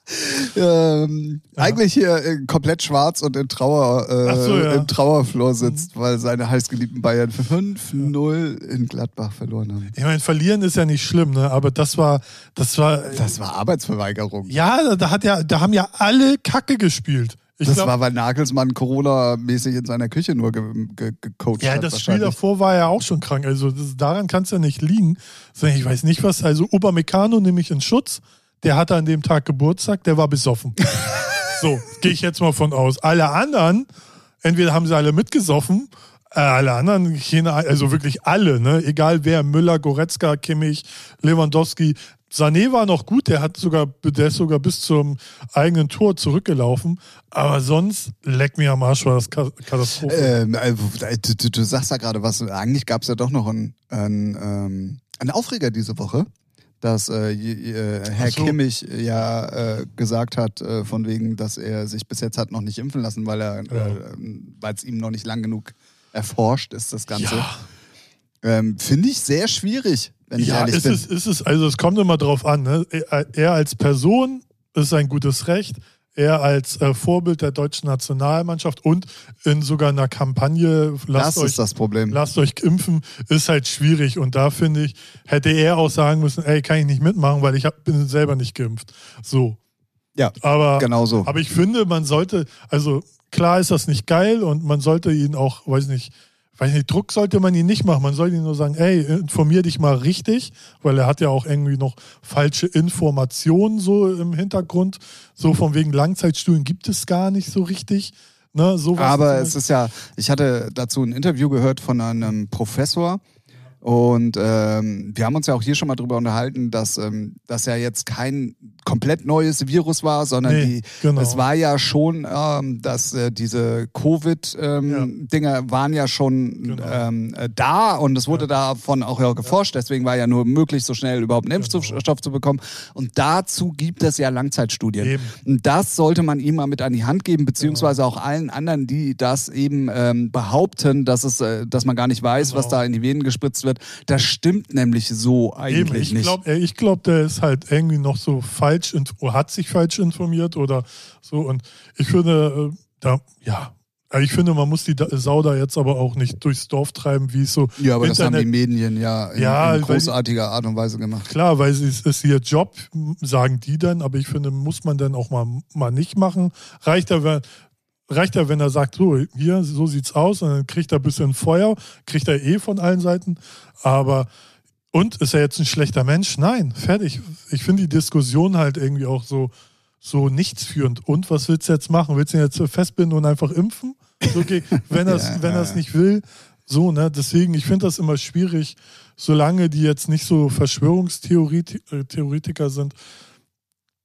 Speaker 1: ähm, eigentlich hier äh, komplett schwarz und in Trauer, äh,
Speaker 2: so, ja.
Speaker 1: im Trauerflor sitzt, weil seine heißgeliebten Bayern 5-0 in Gladbach verloren haben.
Speaker 2: Ich meine, verlieren ist ja nicht schlimm, ne? Aber das war, das war,
Speaker 1: Das war Arbeitsverweigerung.
Speaker 2: ja, da hat ja, da haben ja alle Kacke gespielt. Ich
Speaker 1: das
Speaker 2: glaub,
Speaker 1: war, weil Nagelsmann Corona-mäßig in seiner Küche nur ge ge gecoacht
Speaker 2: ja,
Speaker 1: hat.
Speaker 2: das Spiel davor war ja auch schon krank. Also das, daran kann es ja nicht liegen. Sondern Ich weiß nicht was. Also Upamecano nehme ich in Schutz. Der hatte an dem Tag Geburtstag. Der war besoffen. so gehe ich jetzt mal von aus. Alle anderen, entweder haben sie alle mitgesoffen. äh, Alle anderen, keine, also wirklich alle, ne? egal wer, Müller, Goretzka, Kimmich, Lewandowski. Sané war noch gut, der hat sogar, der ist sogar bis zum eigenen Tor zurückgelaufen. Aber sonst, leck mir am Arsch, war das Ka- Katastrophe.
Speaker 1: Ähm, äh, du, du, du sagst ja gerade was. Eigentlich gab es ja doch noch einen, einen, ähm, einen Aufreger diese Woche, dass äh, äh, Herr
Speaker 2: so.
Speaker 1: Kimmich ja äh, gesagt hat, äh, von wegen, dass er sich bis jetzt hat noch nicht impfen lassen, weil er,
Speaker 2: Ja.
Speaker 1: äh, weil es ihm noch nicht lang genug erforscht ist, das Ganze.
Speaker 2: Ja.
Speaker 1: Ähm, Finde ich sehr schwierig, wenn ich
Speaker 2: ja,
Speaker 1: ehrlich
Speaker 2: ist
Speaker 1: bin.
Speaker 2: es, ist es, also es kommt immer drauf an. Ne? Er als Person ist ein gutes Recht. Er als äh, Vorbild der deutschen Nationalmannschaft und in sogar einer Kampagne, lasst
Speaker 1: das
Speaker 2: euch
Speaker 1: ist das Problem.
Speaker 2: lasst euch impfen, ist halt schwierig. Und da finde ich, hätte er auch sagen müssen, ey, kann ich nicht mitmachen, weil ich hab, bin selber nicht geimpft. So.
Speaker 1: Ja,
Speaker 2: Aber,
Speaker 1: genau so.
Speaker 2: aber ich finde, man sollte, also klar ist das nicht geil und man sollte ihn auch, weiß nicht, weiß nicht, Druck sollte man ihn nicht machen. Man sollte ihn nur sagen, ey, informier dich mal richtig, weil er hat ja auch irgendwie noch falsche Informationen so im Hintergrund. So von wegen Langzeitstudien gibt es gar nicht so richtig. Ne,
Speaker 1: Aber es ist ja, ich hatte dazu ein Interview gehört von einem Professor und ähm, wir haben uns ja auch hier schon mal drüber unterhalten, dass ähm, das ja jetzt kein komplett neues Virus war, sondern
Speaker 2: Nee,
Speaker 1: die,
Speaker 2: genau.
Speaker 1: es war ja schon, ähm, dass äh, diese Covid-Dinger waren ja schon
Speaker 2: Genau.
Speaker 1: ähm, äh, da und es wurde davon auch ja geforscht, deswegen war ja nur möglich, so schnell überhaupt einen
Speaker 2: Genau.
Speaker 1: Impfstoff zu bekommen. Und dazu gibt es ja Langzeitstudien.
Speaker 2: Eben.
Speaker 1: Und das sollte man ihm mal mit an die Hand geben, beziehungsweise auch allen anderen, die das eben ähm, behaupten, dass es, äh, dass man gar nicht weiß,
Speaker 2: Genau.
Speaker 1: was da in die Venen gespritzt wird. Das stimmt nämlich so eigentlich
Speaker 2: Eben, ich
Speaker 1: nicht.
Speaker 2: glaube, ich glaub, der ist halt irgendwie noch so falsch und hat sich falsch informiert oder so. Und ich finde, äh, da, ja, also ich finde, man muss die Sau da jetzt aber auch nicht durchs Dorf treiben, wie es so
Speaker 1: ja, aber das haben
Speaker 2: Internet.
Speaker 1: die Medien ja in,
Speaker 2: Ja,
Speaker 1: in großartiger Art und Weise gemacht.
Speaker 2: Klar, weil es ist, ist ihr Job, sagen die dann, aber ich finde, muss man dann auch mal, mal nicht machen. Reicht wenn, reicht ja, wenn er sagt, so, hier, so sieht's aus, und dann kriegt er ein bisschen Feuer, kriegt er eh von allen Seiten. Aber, und ist er jetzt ein schlechter Mensch? Nein, fertig. Ich finde die Diskussion halt irgendwie auch so, so nichtsführend. Und was willst du jetzt machen? Willst du ihn jetzt festbinden und einfach impfen? Okay, wenn er es
Speaker 1: Ja.
Speaker 2: wenn er's nicht will, so, ne? Deswegen, ich finde das immer schwierig, solange die jetzt nicht so Verschwörungstheoretiker sind.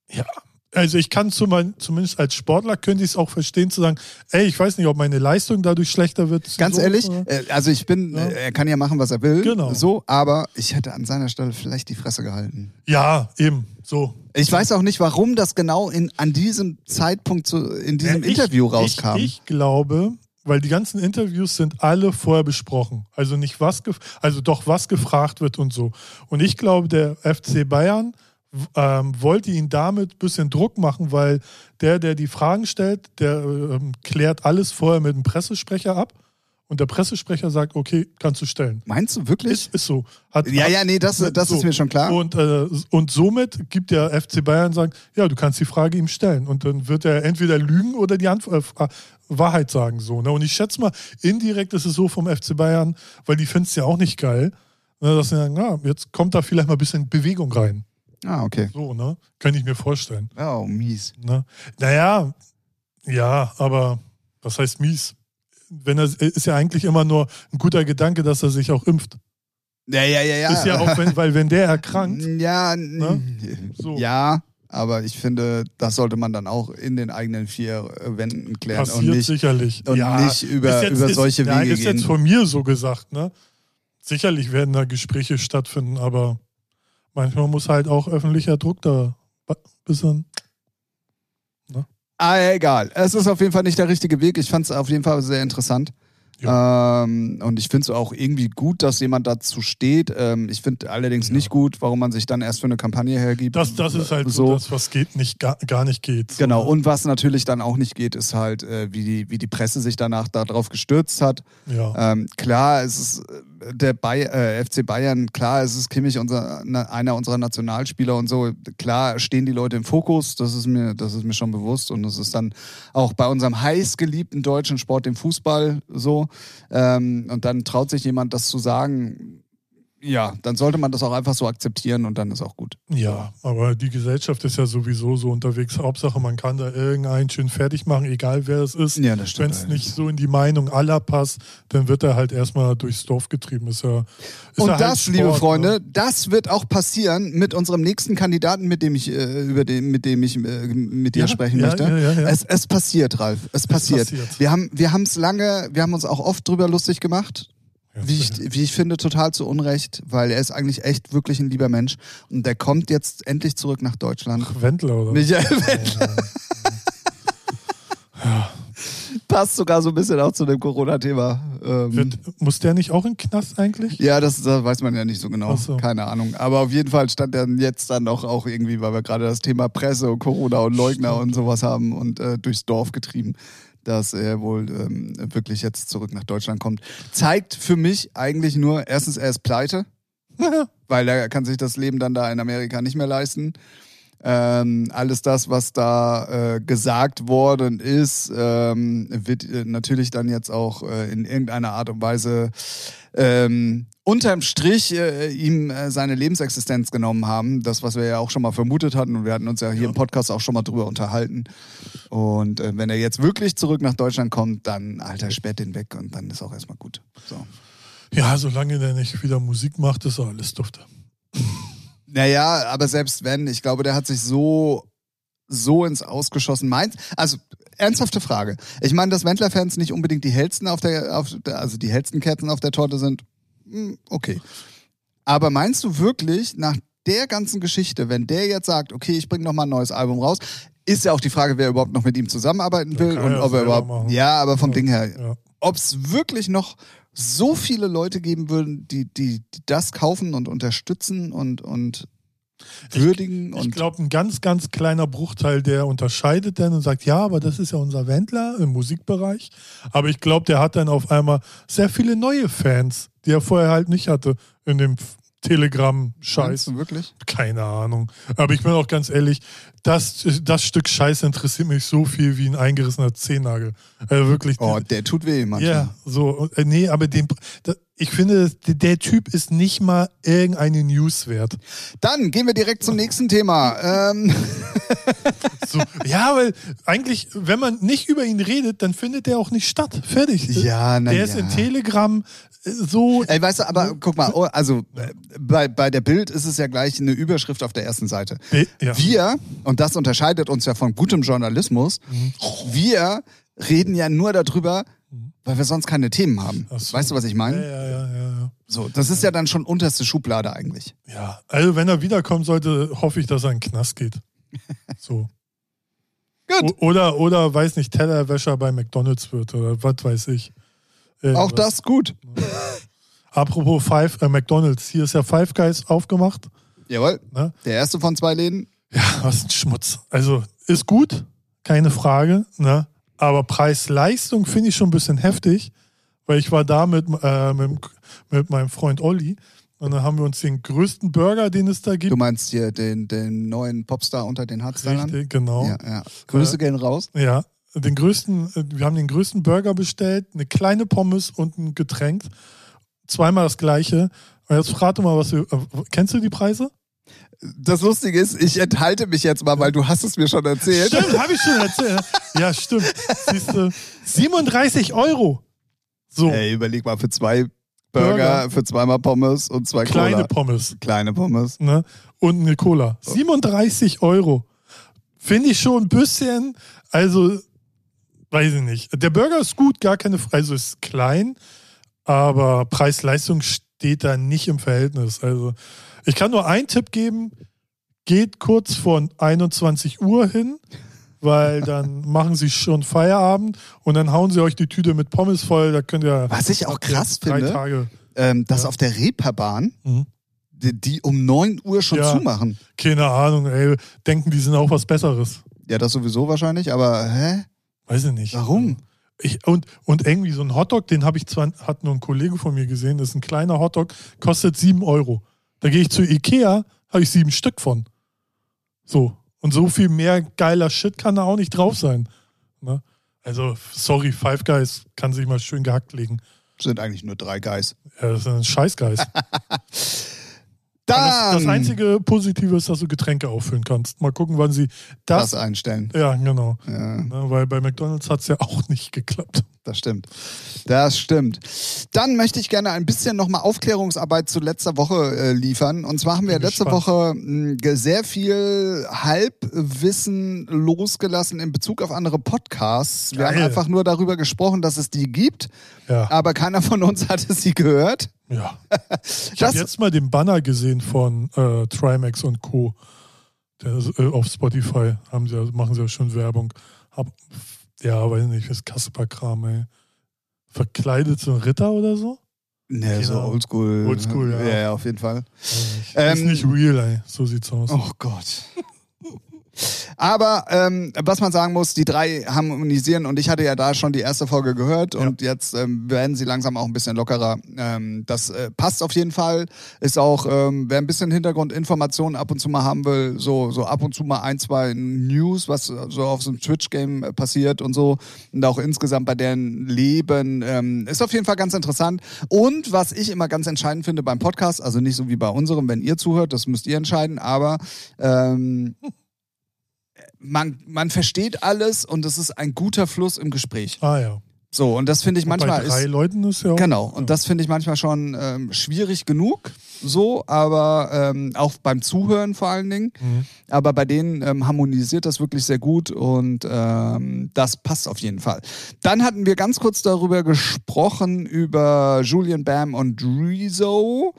Speaker 2: Ja, also ich kann zum, zumindest als Sportler könnte ich es auch verstehen zu sagen, ey, ich weiß nicht, ob meine Leistung dadurch schlechter wird.
Speaker 1: Ganz
Speaker 2: so,
Speaker 1: ehrlich,
Speaker 2: oder?
Speaker 1: äh, also ich bin,
Speaker 2: Ja.
Speaker 1: äh, er kann ja machen, was er will,
Speaker 2: Genau.
Speaker 1: so, aber ich hätte an seiner Stelle vielleicht die Fresse gehalten.
Speaker 2: Ja, eben, so.
Speaker 1: Ich weiß auch nicht, warum das genau in, an diesem Zeitpunkt so in diesem
Speaker 2: Ja, ich-
Speaker 1: Interview rauskam.
Speaker 2: Ich, ich glaube, weil die ganzen Interviews sind alle vorher besprochen. Also nicht was, also doch was gefragt wird und so. Und ich glaube, der FC Bayern ähm, wollte ihn damit ein bisschen Druck machen, weil der, der die Fragen stellt, der ähm, klärt alles vorher mit dem Pressesprecher ab. Und der Pressesprecher sagt, okay, kannst du stellen.
Speaker 1: Meinst du wirklich?
Speaker 2: Ist, ist so. Hat,
Speaker 1: ja, ja, nee, das, das
Speaker 2: so.
Speaker 1: ist mir schon klar.
Speaker 2: Und, äh, und somit gibt der FC Bayern sagen, ja, du kannst die Frage ihm stellen. Und dann wird er entweder lügen oder die Antwort, äh, Fra- Wahrheit sagen. So, ne? Und ich schätze mal, indirekt ist es so vom FC Bayern, weil die finden es ja auch nicht geil, ne? dass sie sagen, ja, jetzt kommt da vielleicht mal ein bisschen Bewegung rein.
Speaker 1: Ah, okay.
Speaker 2: So, ne? Könnte ich mir vorstellen.
Speaker 1: Oh, mies.
Speaker 2: Ne? Naja, ja, aber was heißt mies? Wenn er ist ja eigentlich immer nur ein guter Gedanke, dass er sich auch impft.
Speaker 1: Ja, ja, ja, ja.
Speaker 2: Ist ja auch, wenn, weil wenn der erkrankt,
Speaker 1: Ja,
Speaker 2: Ne? So.
Speaker 1: ja, aber ich finde, das sollte man dann auch in den eigenen vier äh, Wänden klären und
Speaker 2: passiert
Speaker 1: nicht.
Speaker 2: sicherlich.
Speaker 1: und nicht über-
Speaker 2: ist
Speaker 1: über solche
Speaker 2: ja,
Speaker 1: Wege
Speaker 2: ist jetzt
Speaker 1: gehen.
Speaker 2: von mir so gesagt, ne? Sicherlich werden da Gespräche stattfinden, aber manchmal muss halt auch öffentlicher Druck da ein bisschen.
Speaker 1: Ah, egal. Es ist auf jeden Fall nicht der richtige Weg. Ich fand es auf jeden Fall sehr interessant. Ähm, und ich finde es auch irgendwie gut, dass jemand dazu steht. Ähm, ich finde allerdings
Speaker 2: Ja.
Speaker 1: nicht gut, warum man sich dann erst für eine Kampagne hergibt.
Speaker 2: Das, das ist halt so, das, was geht, nicht gar, gar nicht geht. So,
Speaker 1: Genau,
Speaker 2: ne?
Speaker 1: und was natürlich dann auch nicht geht, ist halt, äh, wie, die, wie die Presse sich danach darauf gestürzt hat.
Speaker 2: Ja.
Speaker 1: Ähm, klar, es ist der Bay äh, FC Bayern, klar, es ist Kimmich unser, einer unserer Nationalspieler und so. Klar stehen die Leute im Fokus, das ist mir, das ist mir schon bewusst. Und es ist dann auch bei unserem heiß geliebten deutschen Sport, dem Fußball, so. Ähm, und dann traut sich jemand, das zu sagen. Ja, dann sollte man das auch einfach so akzeptieren und dann ist auch gut.
Speaker 2: Ja, aber die Gesellschaft ist ja sowieso so unterwegs. Hauptsache, man kann da irgendeinen schön fertig machen, egal wer es ist.
Speaker 1: Ja,
Speaker 2: Wenn es nicht so in die Meinung aller passt, dann wird er halt erstmal durchs Dorf getrieben. Ist ja, ist
Speaker 1: Und
Speaker 2: ja halt
Speaker 1: das,
Speaker 2: Sport,
Speaker 1: liebe
Speaker 2: ne?
Speaker 1: Freunde, das wird auch passieren mit unserem nächsten Kandidaten, mit dem ich, äh, über den, mit dem ich äh, mit dir
Speaker 2: Ja,
Speaker 1: sprechen
Speaker 2: ja,
Speaker 1: möchte. Es, es passiert, Ralf. Es passiert.
Speaker 2: passiert.
Speaker 1: Wir haben, wir haben es lange, wir haben uns auch oft drüber lustig gemacht.
Speaker 2: Ja,
Speaker 1: Wie ich, wie ich finde, total zu Unrecht, weil er ist eigentlich echt wirklich ein lieber Mensch. Und der kommt jetzt endlich zurück nach Deutschland.
Speaker 2: Ach, Wendler oder?
Speaker 1: Michael Wendler. passt sogar so ein bisschen auch zu dem Corona-Thema. Ähm,
Speaker 2: Wird, muss der nicht auch in den Knast eigentlich?
Speaker 1: ja, das, das weiß man ja nicht so genau.
Speaker 2: So.
Speaker 1: Keine Ahnung. Aber auf jeden Fall stand er jetzt dann auch, auch irgendwie, weil wir gerade das Thema Presse und Corona und Leugner und sowas haben und äh, durchs Dorf getrieben, dass er wohl ähm, wirklich jetzt zurück nach Deutschland kommt. Zeigt für mich eigentlich nur, erstens, er ist pleite, weil er kann sich das Leben dann da in Amerika nicht mehr leisten. Ähm, alles das, was da äh, gesagt worden ist, ähm, wird äh, natürlich dann jetzt auch äh, in irgendeiner Art und Weise ähm, unterm Strich äh, ihm äh, seine Lebensexistenz genommen haben. Das, was wir ja auch schon mal vermutet hatten und wir hatten uns ja hier
Speaker 2: Ja.
Speaker 1: im Podcast auch schon mal drüber unterhalten. Und wenn er jetzt wirklich zurück nach Deutschland kommt, dann, Alter, sperrt den weg und dann ist auch erstmal gut. So.
Speaker 2: Ja, solange der nicht wieder Musik macht, ist alles dufte.
Speaker 1: Naja, aber selbst wenn, ich glaube, der hat sich so, so ins Ausgeschossen. Meint, also ernsthafte Frage. Ich meine, dass Wendler-Fans nicht unbedingt die hellsten auf der, auf der, also die hellsten Kerzen auf der Torte sind, hm, okay. Aber meinst du wirklich, nach der ganzen Geschichte, wenn der jetzt sagt, okay, ich bringe noch mal ein neues Album raus, ist ja auch die Frage, wer überhaupt noch mit ihm zusammenarbeiten will und ob er überhaupt,
Speaker 2: machen.
Speaker 1: ja, aber vom
Speaker 2: Ja.
Speaker 1: Ding her,
Speaker 2: Ja.
Speaker 1: ob es wirklich noch so viele Leute geben würden, die, die, die das kaufen und unterstützen und, und würdigen
Speaker 2: Ich
Speaker 1: und
Speaker 2: glaube, ein ganz, ganz kleiner Bruchteil, der unterscheidet dann und sagt, ja, aber das ist ja unser Wendler im Musikbereich. Aber ich glaube, der hat dann auf einmal sehr viele neue Fans, die er vorher halt nicht hatte in dem Telegram-Scheiß.
Speaker 1: du wirklich?
Speaker 2: Keine Ahnung. Aber ich bin auch ganz ehrlich, das, das Stück Scheiße interessiert mich so viel wie ein eingerissener Zehennagel. Also wirklich.
Speaker 1: Oh, der tut weh manchmal.
Speaker 2: Ja, so. Äh, Nee, aber den, ich finde, der, Typ ist nicht mal irgendeine News wert.
Speaker 1: Dann gehen wir direkt zum nächsten Thema. Ähm,
Speaker 2: So, ja, weil eigentlich, wenn man nicht über ihn redet, dann findet der auch nicht statt. Fertig.
Speaker 1: Ja, na
Speaker 2: Der ist
Speaker 1: ja.
Speaker 2: in Telegram äh, so.
Speaker 1: Ey, weißt du, aber guck mal, oh, also bei, bei der Bild ist es ja gleich eine Überschrift auf der ersten Seite.
Speaker 2: Ja.
Speaker 1: Wir, und das unterscheidet uns ja von gutem Journalismus, wir reden ja nur darüber, weil wir sonst keine Themen haben.
Speaker 2: So.
Speaker 1: Weißt du, was ich meine?
Speaker 2: ja, ja, ja, ja.
Speaker 1: So, das ist ja dann schon unterste Schublade eigentlich.
Speaker 2: Ja, also wenn er wiederkommen sollte, hoffe ich, dass er in den Knast geht. So.
Speaker 1: Gut.
Speaker 2: O oder, oder, weiß nicht, Tellerwäscher bei McDonalds wird oder was weiß ich. Irgendwas.
Speaker 1: Auch das gut.
Speaker 2: Apropos Five, äh, McDonalds, hier ist ja Five Guys aufgemacht.
Speaker 1: Jawohl.
Speaker 2: Ne?
Speaker 1: Der erste von zwei Läden.
Speaker 2: Ja, was ein Schmutz. Also ist gut, keine Frage, ne? Aber Preis-Leistung finde ich schon ein bisschen heftig, weil ich war da mit, äh, mit, mit meinem Freund Olli und dann haben wir uns den größten Burger, den es da gibt.
Speaker 1: Du meinst hier den, den neuen Popstar unter den Hardstylern?
Speaker 2: Richtig, genau.
Speaker 1: Ja, ja. Grüße gehen raus.
Speaker 2: Ja, den größten, äh, wir haben den größten Burger bestellt, eine kleine Pommes und ein Getränk. Zweimal das gleiche. Und jetzt rate mal, was wir. Äh, kennst du die Preise?
Speaker 1: Das Lustige ist, ich enthalte mich jetzt mal, weil du hast es mir schon erzählt.
Speaker 2: Stimmt, habe ich schon erzählt. Ja, stimmt. Siehst du, 37 Euro. So,
Speaker 1: Ey, überleg mal, für zwei Burger,
Speaker 2: Burger.
Speaker 1: für zweimal Pommes und zwei
Speaker 2: kleine
Speaker 1: Cola.
Speaker 2: Pommes.
Speaker 1: Kleine Pommes.
Speaker 2: Ne? Und eine Cola. 37 Euro. Finde ich schon ein bisschen, also, weiß ich nicht. Der Burger ist gut, gar keine Frage. Also ist klein, aber Preis-Leistung steht da nicht im Verhältnis. Also, ich kann nur einen Tipp geben: geht kurz vor 21 Uhr hin, weil dann machen sie schon Feierabend und dann hauen sie euch die Tüte mit Pommes voll. Da könnt ihr.
Speaker 1: Was ich auch krass
Speaker 2: drei
Speaker 1: finde,
Speaker 2: Tage.
Speaker 1: ähm, dass
Speaker 2: Ja.
Speaker 1: auf der Reeperbahn,
Speaker 2: Mhm.
Speaker 1: die, die um 9 Uhr schon
Speaker 2: Ja.
Speaker 1: zumachen.
Speaker 2: Keine Ahnung, ey. Denken, die sind auch was Besseres.
Speaker 1: Ja, das sowieso wahrscheinlich, aber hä?
Speaker 2: Weiß ich nicht.
Speaker 1: Warum?
Speaker 2: Ich, und, und irgendwie so ein Hotdog, den habe ich zwar, hat nur ein Kollege von mir gesehen, das ist ein kleiner Hotdog, kostet 7 Euro. Da gehe ich zu Ikea, habe ich sieben Stück von. So. Und so viel mehr geiler Shit kann da auch nicht drauf sein. Ne? Also, sorry, Five Guys kann sich mal schön gehackt legen.
Speaker 1: Sind eigentlich nur drei Guys.
Speaker 2: Ja, das ist ein Scheißgeist.
Speaker 1: Dann
Speaker 2: Das, das einzige Positive ist, dass du Getränke auffüllen kannst. Mal gucken, wann sie das.
Speaker 1: das einstellen.
Speaker 2: ja, genau.
Speaker 1: Ja,
Speaker 2: Ne, weil bei McDonalds hat es ja auch nicht geklappt.
Speaker 1: das stimmt. Das stimmt. Dann möchte ich gerne ein bisschen nochmal Aufklärungsarbeit zu letzter Woche äh, liefern. Und zwar haben wir letzte
Speaker 2: gespannt.
Speaker 1: Woche mh, sehr viel Halbwissen losgelassen in Bezug auf andere Podcasts. Wir haben
Speaker 2: Geil.
Speaker 1: einfach nur darüber gesprochen, dass es die gibt,
Speaker 2: Ja.
Speaker 1: aber keiner von uns hatte sie gehört.
Speaker 2: Ja. Ich habe jetzt mal den Banner gesehen von äh, Trimax und Co. Ist, äh, auf Spotify haben sie, ja- machen sie ja schon Werbung. Hab Ja, weiß nicht, das Kasper-Kram, ey. Verkleidet zum Ritter oder so?
Speaker 1: Ne, so
Speaker 2: Genau.
Speaker 1: oldschool.
Speaker 2: Oldschool, ja.
Speaker 1: Ja, ja, auf jeden Fall.
Speaker 2: Weiß nicht.
Speaker 1: Ähm,
Speaker 2: ist nicht real, ey. So sieht's aus.
Speaker 1: Oh Gott. Aber ähm, was man sagen muss, die drei harmonisieren und ich hatte ja da schon die erste Folge gehört und jetzt ähm, werden sie langsam auch ein bisschen lockerer. Ähm, das äh, passt auf jeden Fall. Ist auch, ähm, wer ein bisschen Hintergrundinformationen ab und zu mal haben will, so, so ab und zu mal ein, zwei News, was so auf so einem Twitch-Game äh, passiert und so und auch insgesamt bei deren Leben, ähm, ist auf jeden Fall ganz interessant. Und was ich immer ganz entscheidend finde beim Podcast, also nicht so wie bei unserem, wenn ihr zuhört, das müsst ihr entscheiden, aber ähm, man, man versteht alles und es ist ein guter Fluss im Gespräch.
Speaker 2: Ah ja.
Speaker 1: So, und das finde ich manchmal
Speaker 2: Bei drei
Speaker 1: ist.
Speaker 2: Leuten ist ja auch.
Speaker 1: Genau, und das finde ich manchmal schon ähm, schwierig genug, so, aber ähm, auch beim Zuhören vor allen Dingen.
Speaker 2: Mhm.
Speaker 1: Aber bei denen ähm, harmonisiert das wirklich sehr gut und ähm, das passt auf jeden Fall. Dann hatten wir ganz kurz darüber gesprochen, über Julian Bam und Rezo.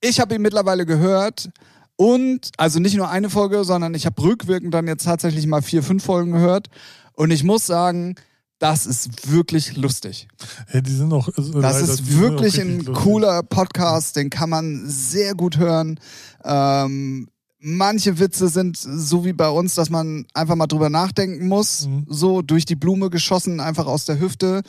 Speaker 1: Ich habe ihn mittlerweile gehört und, also nicht nur eine Folge, sondern ich habe rückwirkend dann jetzt tatsächlich mal vier, fünf Folgen gehört. Und ich muss sagen, das ist wirklich lustig.
Speaker 2: Ja, die sind auch. Also
Speaker 1: Das
Speaker 2: leider,
Speaker 1: ist wirklich ein
Speaker 2: lustig.
Speaker 1: cooler Podcast, den kann man sehr gut hören. Ähm, manche Witze sind so wie bei uns, dass man einfach mal drüber nachdenken muss.
Speaker 2: Mhm.
Speaker 1: So durch die Blume geschossen, einfach aus der Hüfte.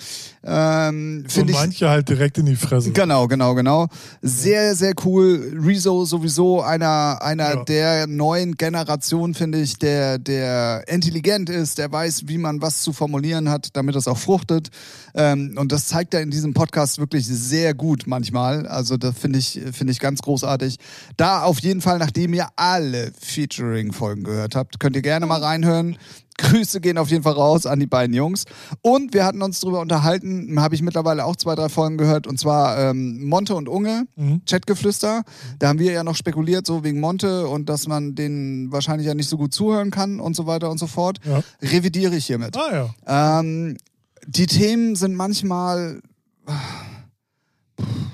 Speaker 1: Ähm,
Speaker 2: Und
Speaker 1: Finde ich.
Speaker 2: manche halt direkt in die Fresse.
Speaker 1: Genau, genau, genau. Sehr, sehr cool. Rezo sowieso einer, einer
Speaker 2: Ja.
Speaker 1: der neuen Generation, finde ich, der, der intelligent ist, der weiß, wie man was zu formulieren hat, damit es auch fruchtet. Ähm, und das zeigt er in diesem Podcast wirklich sehr gut manchmal. Also das finde ich, finde ich ganz großartig. Da auf jeden Fall, nachdem ihr alle Featuring-Folgen gehört habt, könnt ihr gerne mal reinhören. Grüße gehen auf jeden Fall raus an die beiden Jungs. Und wir hatten uns darüber unterhalten, habe ich mittlerweile auch zwei, drei Folgen gehört, und zwar ähm, Monte und Unge,
Speaker 2: Mhm.
Speaker 1: Chatgeflüster. Da haben wir ja noch spekuliert, so wegen Monte und dass man den wahrscheinlich ja nicht so gut zuhören kann und so weiter und so fort.
Speaker 2: Ja.
Speaker 1: Revidiere ich hiermit.
Speaker 2: Ah ja.
Speaker 1: Ähm, die Themen sind manchmal,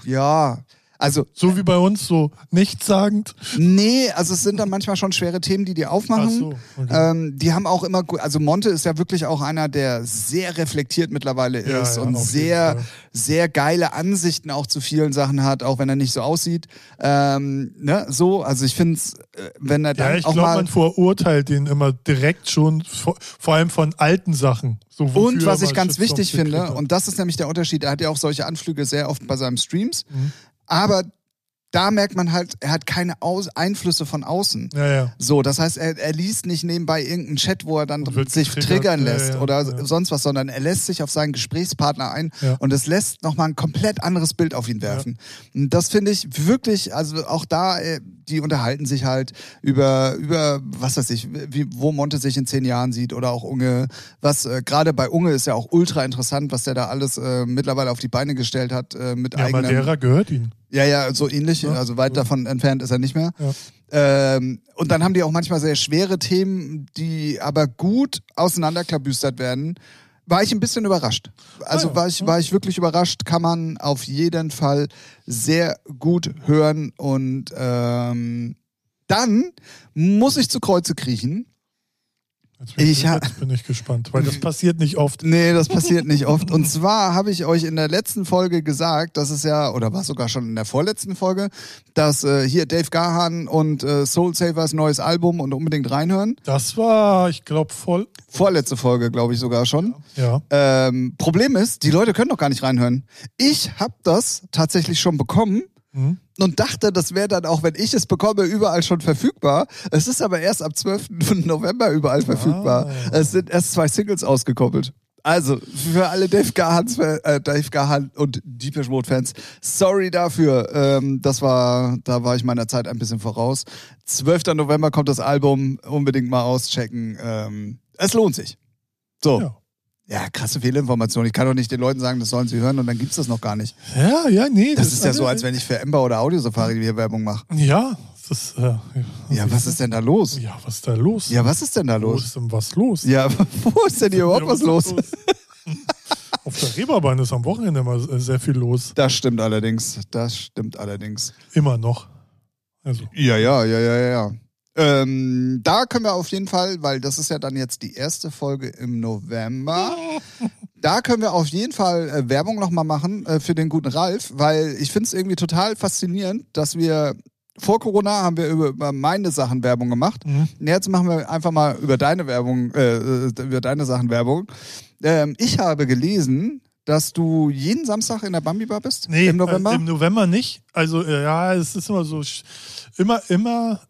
Speaker 1: ja, also
Speaker 2: So wie bei uns, so nichtssagend.
Speaker 1: nee, also es sind dann manchmal schon schwere Themen, die die aufmachen.
Speaker 2: Ach so, okay.
Speaker 1: Ähm, die haben auch immer, also Monte ist ja wirklich auch einer, der sehr reflektiert mittlerweile
Speaker 2: Ja,
Speaker 1: ist
Speaker 2: ja,
Speaker 1: und
Speaker 2: auf jeden
Speaker 1: sehr, sehr geile Ansichten auch zu vielen Sachen hat, auch wenn er nicht so aussieht. Ähm, ne, so, also ich finde es, wenn er dann
Speaker 2: Ja, ich
Speaker 1: auch
Speaker 2: glaube,
Speaker 1: mal
Speaker 2: man verurteilt den immer direkt schon, vor, vor allem von alten Sachen. So,
Speaker 1: und was ich ganz wichtig finde, und das ist nämlich der Unterschied, er hat ja auch solche Anflüge sehr oft bei seinen Streams,
Speaker 2: Mhm.
Speaker 1: Aber da merkt man halt, er hat keine Aus Einflüsse von außen.
Speaker 2: Ja, ja.
Speaker 1: So, das heißt, er, er liest nicht nebenbei irgendeinen Chat, wo er dann sich triggern lässt
Speaker 2: ja,
Speaker 1: oder sonst was, sondern er lässt sich auf seinen Gesprächspartner ein und es lässt nochmal ein komplett anderes Bild auf ihn werfen. Und das finde ich wirklich, also auch da, äh, die unterhalten sich halt über, über, was weiß ich, wie, wo Monte sich in zehn Jahren sieht oder auch Unge. Was, äh, gerade bei Unge ist ja auch ultra interessant, was der da alles äh, mittlerweile auf die Beine gestellt hat äh, mit
Speaker 2: Ja,
Speaker 1: eigenen.
Speaker 2: Madeira gehört ihnen.
Speaker 1: Ja, ja, so ähnlich.
Speaker 2: Ja.
Speaker 1: Also weit davon entfernt ist er nicht mehr.
Speaker 2: Ja.
Speaker 1: Ähm, und dann haben die auch manchmal sehr schwere Themen, die aber gut auseinanderklabüstert werden. War ich ein bisschen überrascht. Also
Speaker 2: Ah ja,
Speaker 1: war, ich, war ich wirklich überrascht. Kann man auf jeden Fall sehr gut hören. Und ähm, dann muss ich zu Kreuze kriechen.
Speaker 2: Jetzt bin, ich, jetzt bin ich gespannt, weil das passiert nicht oft.
Speaker 1: Nee, das passiert nicht oft. Und zwar habe ich euch in der letzten Folge gesagt, dass es ja, oder war sogar schon in der vorletzten Folge, dass äh, hier Dave Gahan und äh, Soul Savers neues Album und unbedingt reinhören.
Speaker 2: Das war, ich glaube, voll.
Speaker 1: Vorletzte Folge, glaube ich sogar schon.
Speaker 2: Ja.
Speaker 1: Ähm, Problem ist, die Leute können doch gar nicht reinhören. Ich habe das tatsächlich schon bekommen
Speaker 2: Mhm.
Speaker 1: und dachte, das wäre dann auch, wenn ich es bekomme, überall schon verfügbar. Es ist aber erst ab 12. November überall verfügbar.
Speaker 2: Ah.
Speaker 1: Es sind erst zwei Singles ausgekoppelt. Also, für alle Dave Gahans, äh, Dave und Deepish Mode Fans, sorry dafür. Ähm, das war, da war ich meiner Zeit ein bisschen voraus. 12. November kommt das Album, unbedingt mal auschecken. Ähm, es lohnt sich. So.
Speaker 2: Ja.
Speaker 1: Ja, krasse Fehlinformation. Ich kann doch nicht den Leuten sagen, das sollen sie hören und dann gibt's das noch gar nicht.
Speaker 2: Ja, ja, nee.
Speaker 1: Das ist ja so, als wenn ich für Ember oder Audio Safari hier Werbung mache.
Speaker 2: Ja, das ist. Äh,
Speaker 1: Ja, was ist denn da los?
Speaker 2: Ja, was ist da los?
Speaker 1: Ja, was ist denn da
Speaker 2: Wo
Speaker 1: los?
Speaker 2: ist denn was los?
Speaker 1: Ja, wo ist denn hier überhaupt
Speaker 2: Ja,
Speaker 1: was los?
Speaker 2: Auf der Reeperbahn ist am Wochenende immer äh, sehr viel los.
Speaker 1: Das stimmt allerdings. Das stimmt allerdings.
Speaker 2: Immer noch. Also,
Speaker 1: Ja, ja, ja, ja, ja. Ähm, da können wir auf jeden Fall, weil das ist ja dann jetzt die erste Folge im November. Da können wir auf jeden Fall äh, Werbung nochmal machen äh, für den guten Ralf, weil ich finde es irgendwie total faszinierend, dass wir vor Corona haben wir über, über meine Sachen Werbung gemacht.
Speaker 2: Mhm.
Speaker 1: Jetzt machen wir einfach mal über deine Werbung, äh, äh, über deine Sachen Werbung. Ähm, ich habe gelesen, dass du jeden Samstag in der Bambi Bar bist
Speaker 2: Nee,
Speaker 1: im November.
Speaker 2: Äh, Im November nicht. Also, äh, ja, es ist immer so, immer, immer,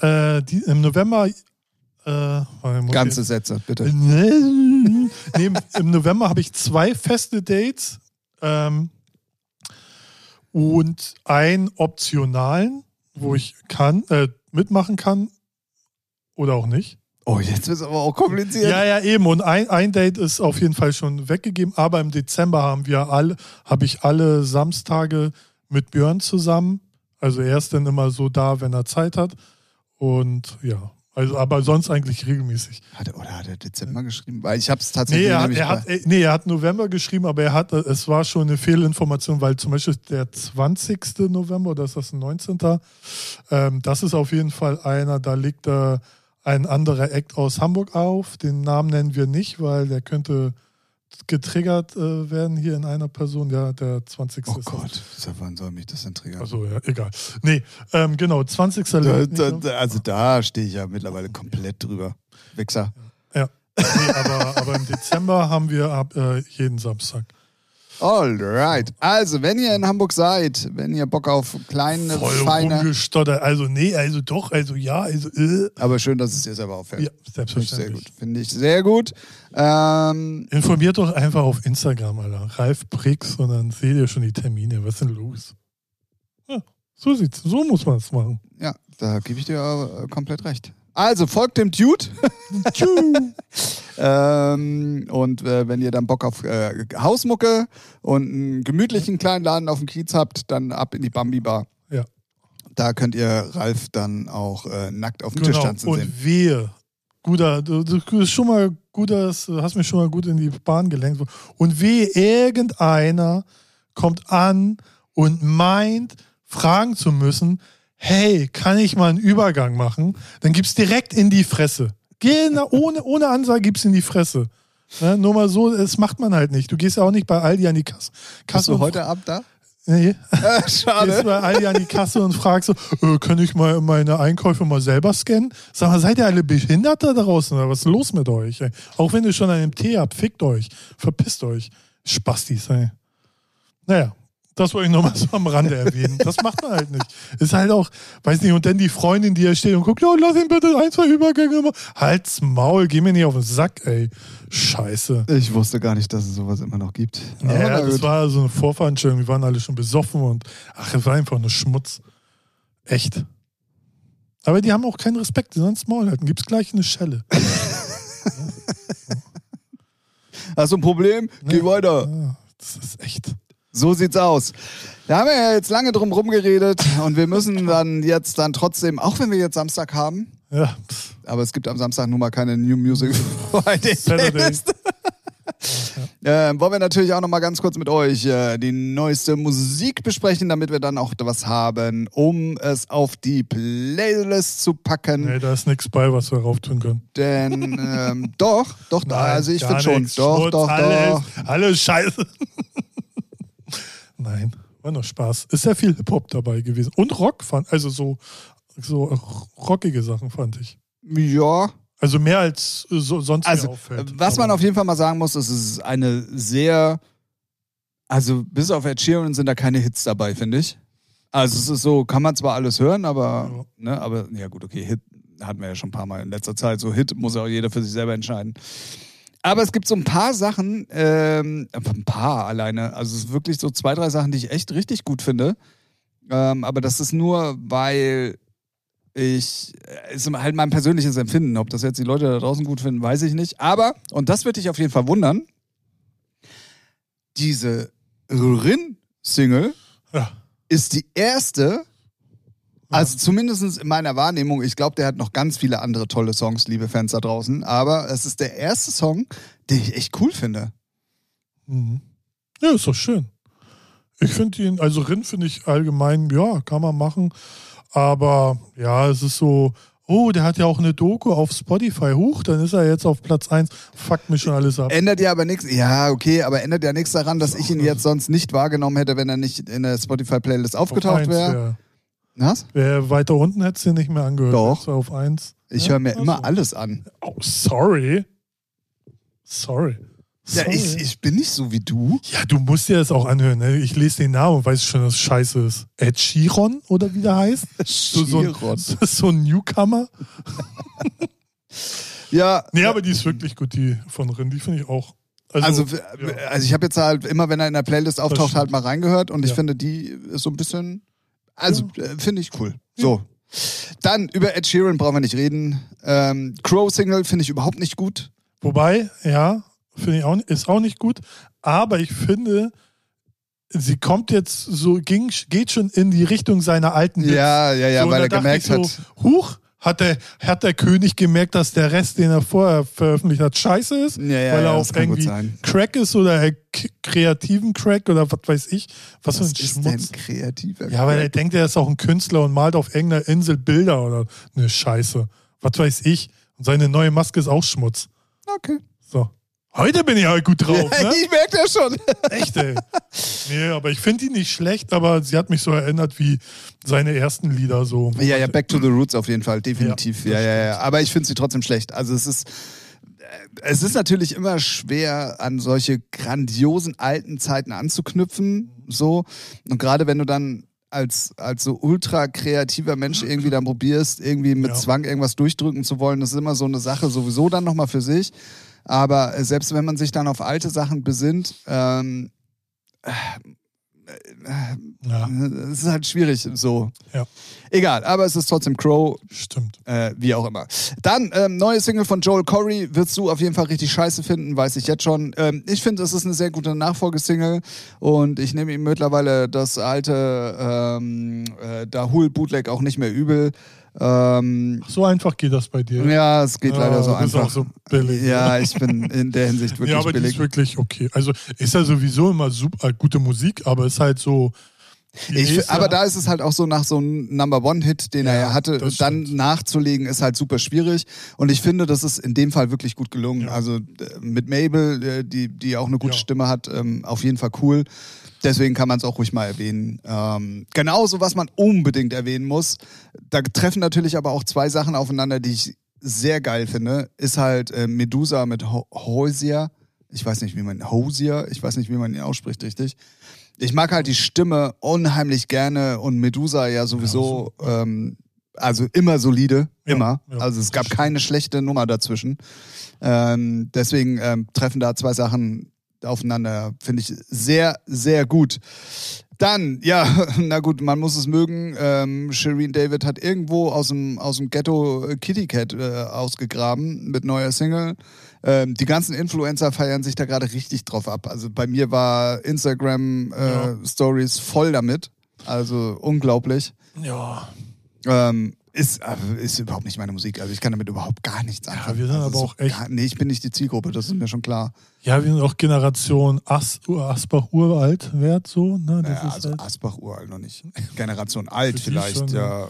Speaker 2: äh, die, im November, äh,
Speaker 1: Ganze
Speaker 2: ich-
Speaker 1: Sätze, bitte.
Speaker 2: nee, im, Im November habe ich zwei feste Dates ähm, und einen optionalen, wo ich kann, äh, mitmachen kann oder auch nicht.
Speaker 1: Oh, jetzt wird es aber auch kompliziert.
Speaker 2: Ja, ja, eben. Und ein, ein Date ist auf jeden Fall schon weggegeben. Aber im Dezember haben wir alle, habe ich alle Samstage mit Björn zusammen. Also er ist dann immer so da, wenn er Zeit hat. Und ja, also aber sonst eigentlich regelmäßig.
Speaker 1: Hat er, oder hat er Dezember geschrieben? Weil ich habe es tatsächlich
Speaker 2: Nee er, hat, er hat, äh, nee, er hat November geschrieben, aber er hat, äh, es war schon eine Fehlinformation, weil zum Beispiel der 20. November, oder ist das ein 19. Ähm, das ist auf jeden Fall einer, da liegt äh, ein anderer Act aus Hamburg auf. Den Namen nennen wir nicht, weil der könnte getriggert äh, werden hier in einer Person. Ja, der 20.
Speaker 1: Oh. Gott, seit wann soll mich das denn triggern?
Speaker 2: Also ja, egal. Nee, ähm, genau, 20.
Speaker 1: da, da, da, also da stehe ich ja mittlerweile komplett drüber. Wichser.
Speaker 2: Ja. Nee, aber, aber im Dezember haben wir ab äh, jeden Samstag.
Speaker 1: Alright. Also, wenn ihr in Hamburg seid, wenn ihr Bock auf kleine,
Speaker 2: Voll
Speaker 1: feine.
Speaker 2: rumgestottert. Also, nee, also doch, also ja, also äh.
Speaker 1: Aber schön, dass es dir selber auffällt.
Speaker 2: Ja,
Speaker 1: Finde ich sehr
Speaker 2: selbstverständlich.
Speaker 1: gut. Finde ich sehr gut. Ähm,
Speaker 2: Informiert doch einfach auf Instagram, Alter. Ralf Brix und dann seht ihr schon die Termine. Was ist denn los? Ja, so sieht's. So muss man es machen.
Speaker 1: ja, da gebe ich dir äh, komplett recht. Also, folgt dem Dude. ähm, und äh, wenn ihr dann Bock auf äh, Hausmucke und einen gemütlichen kleinen Laden auf dem Kiez habt, dann ab in die Bambi Bar.
Speaker 2: Ja.
Speaker 1: Da könnt ihr Ralf dann auch äh, nackt auf dem Tisch
Speaker 2: Genau.
Speaker 1: tanzen
Speaker 2: Und
Speaker 1: sehen.
Speaker 2: wehe. Guter, du, du bist schon mal guter, du hast mich schon mal gut in die Bahn gelenkt. Und wehe, irgendeiner kommt an und meint, fragen zu müssen, hey, kann ich mal einen Übergang machen? Dann gibt's direkt in die Fresse. Genau, ohne, ohne Ansage gibt's in die Fresse. Ne, nur mal so, das macht man halt nicht. Du gehst ja auch nicht bei Aldi an die Kasse.
Speaker 1: Bist
Speaker 2: Kasse
Speaker 1: du
Speaker 2: und
Speaker 1: heute ab da?
Speaker 2: Nee.
Speaker 1: Äh,
Speaker 2: Gehst
Speaker 1: schade.
Speaker 2: bei Aldi an die Kasse und fragst so, äh, kann ich mal meine Einkäufe mal selber scannen? Sag mal, seid ihr alle Behinderte da draußen oder was ist los mit euch? Ey? Auch wenn ihr schon einen Tee habt, fickt euch, verpisst euch. Spastis, ey. Naja, das wollte ich nochmal so am Rande erwähnen. Das macht man halt nicht. Ist halt auch, weiß nicht, und dann die Freundin, die hier steht und guckt, ja, lass ihn bitte ein, zwei Übergänge machen. Halt's Maul, geh mir nicht auf den Sack, ey. Scheiße.
Speaker 1: Ich wusste gar nicht, dass es sowas immer noch gibt.
Speaker 2: Ja,
Speaker 1: na
Speaker 2: das
Speaker 1: gut.
Speaker 2: war so eine Vorveranstaltung, wir waren alle schon besoffen und ach, es war einfach nur Schmutz. Echt. Aber die haben auch keinen Respekt, die sollen das Maul halten. Gibt's gleich eine Schelle.
Speaker 1: Hast du ein Problem? Geh
Speaker 2: Ja.
Speaker 1: weiter.
Speaker 2: Ja, das ist echt.
Speaker 1: So sieht's aus. Da haben wir ja jetzt lange drum rumgeredet und wir müssen dann jetzt dann trotzdem, auch wenn wir jetzt Samstag haben,
Speaker 2: Ja,
Speaker 1: aber es gibt am Samstag nun mal keine New Music Friday. Ähm, wollen wir natürlich auch noch mal ganz kurz mit euch äh, die neueste Musik besprechen, damit wir dann auch was haben, um es auf die Playlist zu packen.
Speaker 2: nee, da ist nichts bei, was wir rauf tun können.
Speaker 1: Denn ähm, doch, doch, da, also ich finde schon,
Speaker 2: nix.
Speaker 1: doch,
Speaker 2: Schmutz,
Speaker 1: doch,
Speaker 2: alles,
Speaker 1: doch.
Speaker 2: Alles Scheiße. Nein, war nur Spaß. Ist sehr viel Hip-Hop dabei gewesen. Und Rock fand, also so, so rockige Sachen fand ich.
Speaker 1: Ja,
Speaker 2: Also mehr als äh, so, sonst
Speaker 1: Also,
Speaker 2: auffällt.
Speaker 1: was man auf jeden Fall mal sagen muss, ist, es ist eine sehr, also bis auf Ed Sheeran sind da keine Hits dabei, finde ich. Also es ist so, kann man zwar alles hören, aber, ne, aber ja gut, okay, Hit hatten wir ja schon ein paar Mal in letzter Zeit. So Hit muss ja auch jeder für sich selber entscheiden. Aber es gibt so ein paar Sachen, ähm, ein paar alleine, also es ist wirklich so zwei, drei Sachen, die ich echt richtig gut finde. Ähm, aber das ist nur, weil ich, äh, ist halt mein persönliches Empfinden. Ob das jetzt die Leute da draußen gut finden, weiß ich nicht. Aber, und das wird dich auf jeden Fall wundern, diese Rin-Single
Speaker 2: Ja.
Speaker 1: ist die erste, also zumindest in meiner Wahrnehmung, ich glaube, der hat noch ganz viele andere tolle Songs, liebe Fans da draußen, aber es ist der erste Song, den ich echt cool finde.
Speaker 2: Mhm. Ja, ist doch schön. Ich finde ihn, also Rin finde ich allgemein, ja, kann man machen. Aber ja, es ist so oh, der hat ja auch eine Doku auf Spotify. Huch, dann ist er jetzt auf Platz 1. Fuckt mich schon alles ab.
Speaker 1: Ändert ja aber nichts. Ja, okay, aber ändert ja nichts daran, dass ich ihn jetzt sonst nicht wahrgenommen hätte, wenn er nicht in der Spotify-Playlist aufgetaucht wäre.
Speaker 2: ja.
Speaker 1: Was?
Speaker 2: Wer weiter unten hätte es dir nicht mehr angehört.
Speaker 1: Doch.
Speaker 2: Auf 1.
Speaker 1: Ich
Speaker 2: Ja,
Speaker 1: höre mir
Speaker 2: also.
Speaker 1: immer alles an.
Speaker 2: Oh, sorry. Sorry.
Speaker 1: Ja,
Speaker 2: Sorry.
Speaker 1: ich, ich bin nicht so wie du.
Speaker 2: Ja, du musst dir das auch anhören. Ne? Ich lese den Namen und weiß schon, dass es scheiße ist. Ed Sheeran oder wie der heißt? So, so, ein,
Speaker 1: Chiron.
Speaker 2: das ist so ein Newcomer.
Speaker 1: Ja,
Speaker 2: Nee, aber die ist wirklich gut, die von Rin. Die finde ich auch.
Speaker 1: also,
Speaker 2: ja.
Speaker 1: also ich habe jetzt halt immer, wenn er in der Playlist auftaucht, halt mal reingehört und ich
Speaker 2: Ja.
Speaker 1: finde, die ist so ein bisschen, also äh, finde ich cool. So. Dann über Ed Sheeran brauchen wir nicht reden. Ähm, Crow Single finde ich überhaupt nicht gut.
Speaker 2: Wobei, ja, finde ich auch, ist auch nicht gut. Aber ich finde, sie kommt jetzt so, ging, geht schon in die Richtung seiner alten Hits.
Speaker 1: Ja, ja, ja,
Speaker 2: so,
Speaker 1: weil er gemerkt
Speaker 2: ich
Speaker 1: hat.
Speaker 2: So, Huch, hat der, hat der König gemerkt, dass der Rest, den er vorher veröffentlicht hat, scheiße ist?
Speaker 1: Ja, ja,
Speaker 2: weil er
Speaker 1: ja,
Speaker 2: auf
Speaker 1: gut
Speaker 2: irgendwie. Crack ist oder er k- kreativen Crack oder was weiß ich. Was,
Speaker 1: Was
Speaker 2: für ein
Speaker 1: ist denn
Speaker 2: Schmutz.
Speaker 1: kreativer?
Speaker 2: Ja, weil er denkt, er ist auch ein Künstler und malt auf irgendeiner Insel Bilder oder eine Scheiße. Was weiß ich. Und seine neue Maske ist auch Schmutz.
Speaker 1: Okay.
Speaker 2: So. Heute bin ich halt gut drauf, ne?
Speaker 1: ich merke das schon.
Speaker 2: Echt, ey. Nee, aber ich finde die nicht schlecht, aber sie hat mich so erinnert wie seine ersten Lieder so.
Speaker 1: Ja, ja, Back to the Roots auf jeden Fall, definitiv.
Speaker 2: Ja,
Speaker 1: Ja, ja, ja. Aber ich finde sie trotzdem schlecht. Also es ist, äh, es ist natürlich immer schwer, an solche grandiosen alten Zeiten anzuknüpfen. So. Und gerade wenn du dann als, als so ultra kreativer Mensch irgendwie dann probierst, irgendwie mit
Speaker 2: Ja.
Speaker 1: Zwang irgendwas durchdrücken zu wollen, das ist immer so eine Sache sowieso dann nochmal für sich. Aber äh, selbst wenn man sich dann auf alte Sachen besinnt, ähm,
Speaker 2: Ja,
Speaker 1: es ist halt schwierig so.
Speaker 2: Ja.
Speaker 1: Egal, aber es ist trotzdem Crow,
Speaker 2: stimmt.
Speaker 1: äh, wie auch immer. Dann, ähm, neue Single von Joel Corey wirst du auf jeden Fall richtig scheiße finden, weiß ich jetzt schon. Ähm, ich finde, es ist eine sehr gute Nachfolgesingle und ich nehme ihm mittlerweile das alte ähm, äh, Dahul Bootleg auch nicht mehr übel. Ähm,
Speaker 2: So einfach geht das bei dir.
Speaker 1: ja, es geht leider so einfach.
Speaker 2: auch so billig.
Speaker 1: ja, ich bin in der Hinsicht wirklich
Speaker 2: ja, aber die
Speaker 1: billig.
Speaker 2: ist wirklich okay. Also ist ja sowieso immer super äh, gute Musik, aber ist halt so. die
Speaker 1: Ich, aber da ist es halt auch so nach so einem Number One-Hit, den er
Speaker 2: Ja,
Speaker 1: ja hatte, dann nachzulegen, ist halt super schwierig. Und ich finde, das ist in dem Fall wirklich gut gelungen.
Speaker 2: Ja.
Speaker 1: Also äh, mit Mabel, äh, die, die auch eine gute
Speaker 2: Ja.
Speaker 1: Stimme hat, ähm, auf jeden Fall cool. Deswegen kann man es auch ruhig mal erwähnen. Ähm, genauso, was man unbedingt erwähnen muss, da treffen natürlich aber auch zwei Sachen aufeinander, die ich sehr geil finde, ist halt äh, Medusa mit Ho Hosier. Ich weiß nicht, wie man Hosier, ich weiß nicht, wie man ihn ausspricht richtig. Ich mag halt die Stimme unheimlich gerne und Medusa ja sowieso, ähm, also immer solide,
Speaker 2: Ja,
Speaker 1: immer.
Speaker 2: ja,
Speaker 1: also es gab keine schlechte Nummer dazwischen. Ähm, deswegen ähm, treffen da zwei Sachen aufeinander, finde ich sehr, sehr gut. Dann, ja, na gut, man muss es mögen. Ähm, Shireen David hat irgendwo aus dem, aus dem Ghetto äh, Kitty Cat äh, ausgegraben mit neuer Single. Ähm, die ganzen Influencer feiern sich da gerade richtig drauf ab. Also bei mir war Instagram äh,
Speaker 2: Ja.
Speaker 1: Stories voll damit. Also unglaublich.
Speaker 2: Ja.
Speaker 1: Ähm, ist, äh, ist überhaupt nicht meine Musik. Also ich kann damit überhaupt gar nichts anfangen.
Speaker 2: wir sind
Speaker 1: also
Speaker 2: aber auch echt-
Speaker 1: Gar, nee, ich bin nicht die Zielgruppe, das ist mir schon klar.
Speaker 2: Ja, wir sind auch Generation As Asbach uralt wert, so. Ne?
Speaker 1: Naja,
Speaker 2: ist
Speaker 1: also
Speaker 2: halt,
Speaker 1: Asbach uralt noch nicht. Generation alt vielleicht,
Speaker 2: schon,
Speaker 1: ja.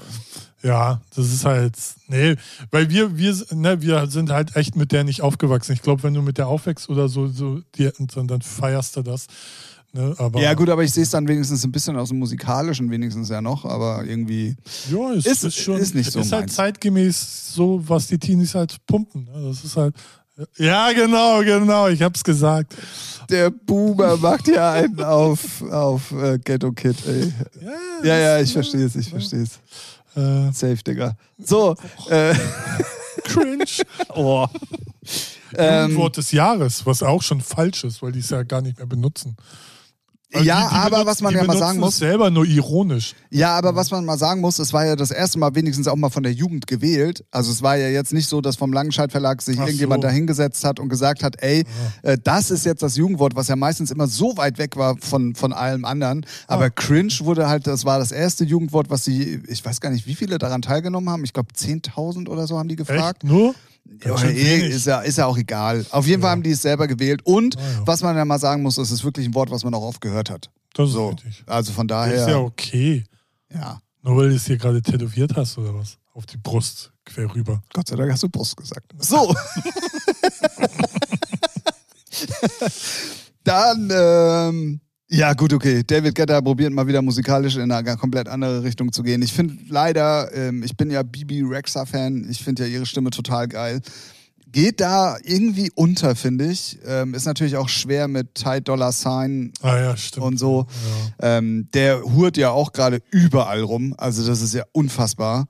Speaker 2: ja, das ist halt. Nee, weil wir, wir, ne, wir sind halt echt mit der nicht aufgewachsen. Ich glaube, wenn du mit der aufwächst oder so, so die, dann, dann feierst du das. Ne?
Speaker 1: Ja gut, aber ich sehe es dann wenigstens ein bisschen aus dem Musikalischen wenigstens ja noch, aber irgendwie...
Speaker 2: Ja, ist,
Speaker 1: Ist-
Speaker 2: ist, schon.
Speaker 1: ist nicht so
Speaker 2: Ist halt
Speaker 1: meins.
Speaker 2: zeitgemäß so, was die Teenies halt pumpen. Ne? Das ist halt. Ja, genau, genau. Ich hab's gesagt.
Speaker 1: Der Boomer macht ja einen auf, auf äh, Ghetto Kid, ey.
Speaker 2: Ja,
Speaker 1: Ja, ja, ich verstehe es, ich verstehe es.
Speaker 2: Äh,
Speaker 1: Safe, Digga. So, äh,
Speaker 2: cringe.
Speaker 1: oh. Ähm,
Speaker 2: Jugendwort des Jahres, was auch schon falsch ist, weil die es ja gar nicht mehr benutzen. Also
Speaker 1: ja,
Speaker 2: die, die
Speaker 1: aber
Speaker 2: benutzen,
Speaker 1: was man ja mal sagen muss,
Speaker 2: selber nur ironisch.
Speaker 1: Ja, aber was man mal sagen muss, es war ja das erste Mal wenigstens auch mal von der Jugend gewählt. Also es war ja jetzt nicht so, dass vom Langenscheid Verlag sich
Speaker 2: Ach
Speaker 1: irgendjemand
Speaker 2: so.
Speaker 1: da hingesetzt hat und gesagt hat, ey, äh, das ist jetzt das Jugendwort, was ja meistens immer so weit weg war von, von allem anderen. Aber
Speaker 2: Ah.
Speaker 1: cringe wurde halt, das war das erste Jugendwort, was sie, ich weiß gar nicht, wie viele daran teilgenommen haben. Ich glaube 10.000 oder so haben die gefragt.
Speaker 2: Echt? Nur?
Speaker 1: Ja, eh, ist, ja, ist ja auch egal. Auf jeden Fall haben die es selber gewählt. Und
Speaker 2: Ah, ja.
Speaker 1: was man ja mal sagen muss, es ist wirklich ein Wort, was man auch oft gehört hat.
Speaker 2: Das ist
Speaker 1: So.
Speaker 2: richtig.
Speaker 1: Also von
Speaker 2: Das
Speaker 1: daher.
Speaker 2: ist ja okay.
Speaker 1: ja.
Speaker 2: Nur weil du es hier gerade tätowiert hast oder was? auf die Brust quer rüber.
Speaker 1: Gott sei Dank hast du Brust gesagt. So. Dann, ähm, ja gut, okay. David Guetta probiert mal wieder musikalisch in eine komplett andere Richtung zu gehen. Ich finde leider, ähm, ich bin ja Bibi Rexa-Fan, ich finde ja ihre Stimme total geil. Geht da irgendwie unter, finde ich. Ähm, ist natürlich auch schwer mit Ty Dollar Sign
Speaker 2: Ah ja,
Speaker 1: und so.
Speaker 2: Ja.
Speaker 1: Ähm, der hurt ja auch gerade überall rum. Also das ist ja unfassbar.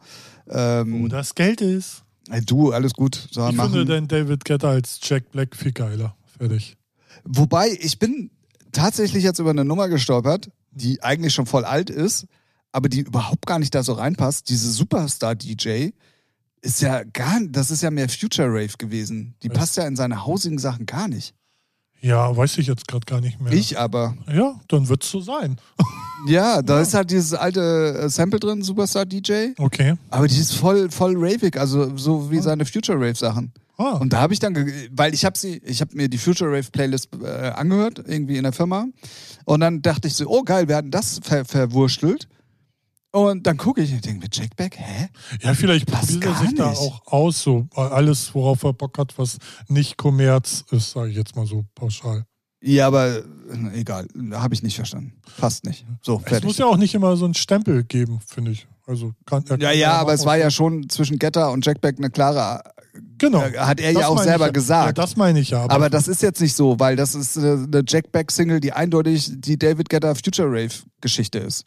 Speaker 1: Ähm,
Speaker 2: Wo das Geld ist.
Speaker 1: ey, du, alles gut. So,
Speaker 2: Ich
Speaker 1: machen.
Speaker 2: finde den David Guetta als Jack Black viel geiler. Fertig.
Speaker 1: Wobei, ich bin tatsächlich jetzt über eine Nummer gestolpert, die eigentlich schon voll alt ist, aber die überhaupt gar nicht da so reinpasst. Diese Superstar-DJ ist ja gar, das ist ja mehr Future Rave gewesen. Die passt ja in seine hausigen Sachen gar nicht.
Speaker 2: Ja, weiß ich jetzt gerade gar nicht mehr.
Speaker 1: Ich aber.
Speaker 2: Ja, dann wird's so sein.
Speaker 1: Ja, da ist halt dieses alte äh, Sample drin, Superstar-DJ,
Speaker 2: Okay.
Speaker 1: aber die ist voll, voll ravig, also so wie seine Future Rave-Sachen.
Speaker 2: Ah,
Speaker 1: Und da habe ich dann, weil ich habe sie, ich habe mir die Future Rave Playlist äh, angehört, irgendwie in der Firma. Und dann dachte ich so, oh geil, wir hatten das ver verwurstelt. Und dann gucke ich und denke mir, Jack Back, hä?
Speaker 2: ja, vielleicht
Speaker 1: passt
Speaker 2: probiert er sich da
Speaker 1: nicht.
Speaker 2: auch aus, so alles, worauf er Bock hat, was nicht Kommerz ist, sage ich jetzt mal so pauschal.
Speaker 1: Ja, aber äh, egal, habe ich nicht verstanden. Passt nicht. So,
Speaker 2: Es muss
Speaker 1: fertig.
Speaker 2: ja auch nicht immer so einen Stempel geben, finde ich. Also kann, er
Speaker 1: Ja,
Speaker 2: kann
Speaker 1: ja, aber es war ja schon zwischen Getter und Jack Back eine klare,
Speaker 2: genau.
Speaker 1: äh, hat er
Speaker 2: Das
Speaker 1: ja auch selber
Speaker 2: ich,
Speaker 1: gesagt.
Speaker 2: Ja, das meine ich ja. Aber,
Speaker 1: aber das ist jetzt nicht so, weil das ist äh, eine Jack Back Single, die eindeutig die David Getter Future Rave Geschichte ist.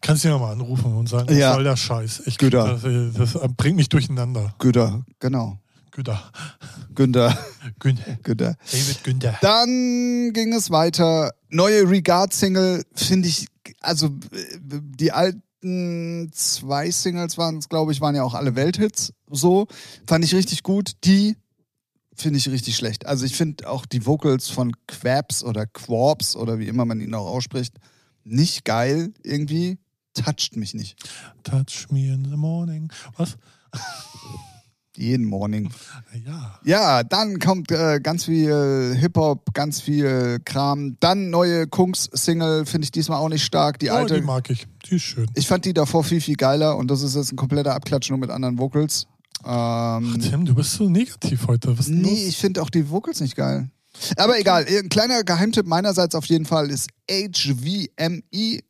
Speaker 2: kannst du ja mal anrufen und sagen, was
Speaker 1: Ja.
Speaker 2: soll der Scheiß? Ich
Speaker 1: Güter.
Speaker 2: Das, äh, das bringt mich durcheinander.
Speaker 1: Günther, genau.
Speaker 2: Güter.
Speaker 1: Günther,
Speaker 2: Günther.
Speaker 1: Günther.
Speaker 2: David Günther.
Speaker 1: Dann ging es weiter. Neue Regard-Single finde ich, also die alten zwei Singles waren es, glaube ich, waren ja auch alle Welthits. So fand ich richtig gut. Die finde ich richtig schlecht. Also ich finde auch die Vocals von Quabs oder Quorps oder wie immer man ihn auch ausspricht, nicht geil irgendwie. Toucht mich nicht.
Speaker 2: Touch me in the morning. Was?
Speaker 1: Jeden Morning.
Speaker 2: Ja.
Speaker 1: Ja, dann kommt äh, ganz viel Hip-Hop, ganz viel Kram. Dann neue Kungs-Single, finde ich diesmal auch nicht stark. Die
Speaker 2: Oh,
Speaker 1: alte,
Speaker 2: die mag ich. Die ist schön.
Speaker 1: ich fand die davor viel, viel geiler und das ist jetzt ein kompletter Abklatsch nur mit anderen Vocals. Ähm,
Speaker 2: Tim, du bist so negativ heute. Was
Speaker 1: nee,
Speaker 2: los?
Speaker 1: ich finde auch die Vocals nicht geil. Aber egal, ein kleiner Geheimtipp meinerseits auf jeden Fall ist HVME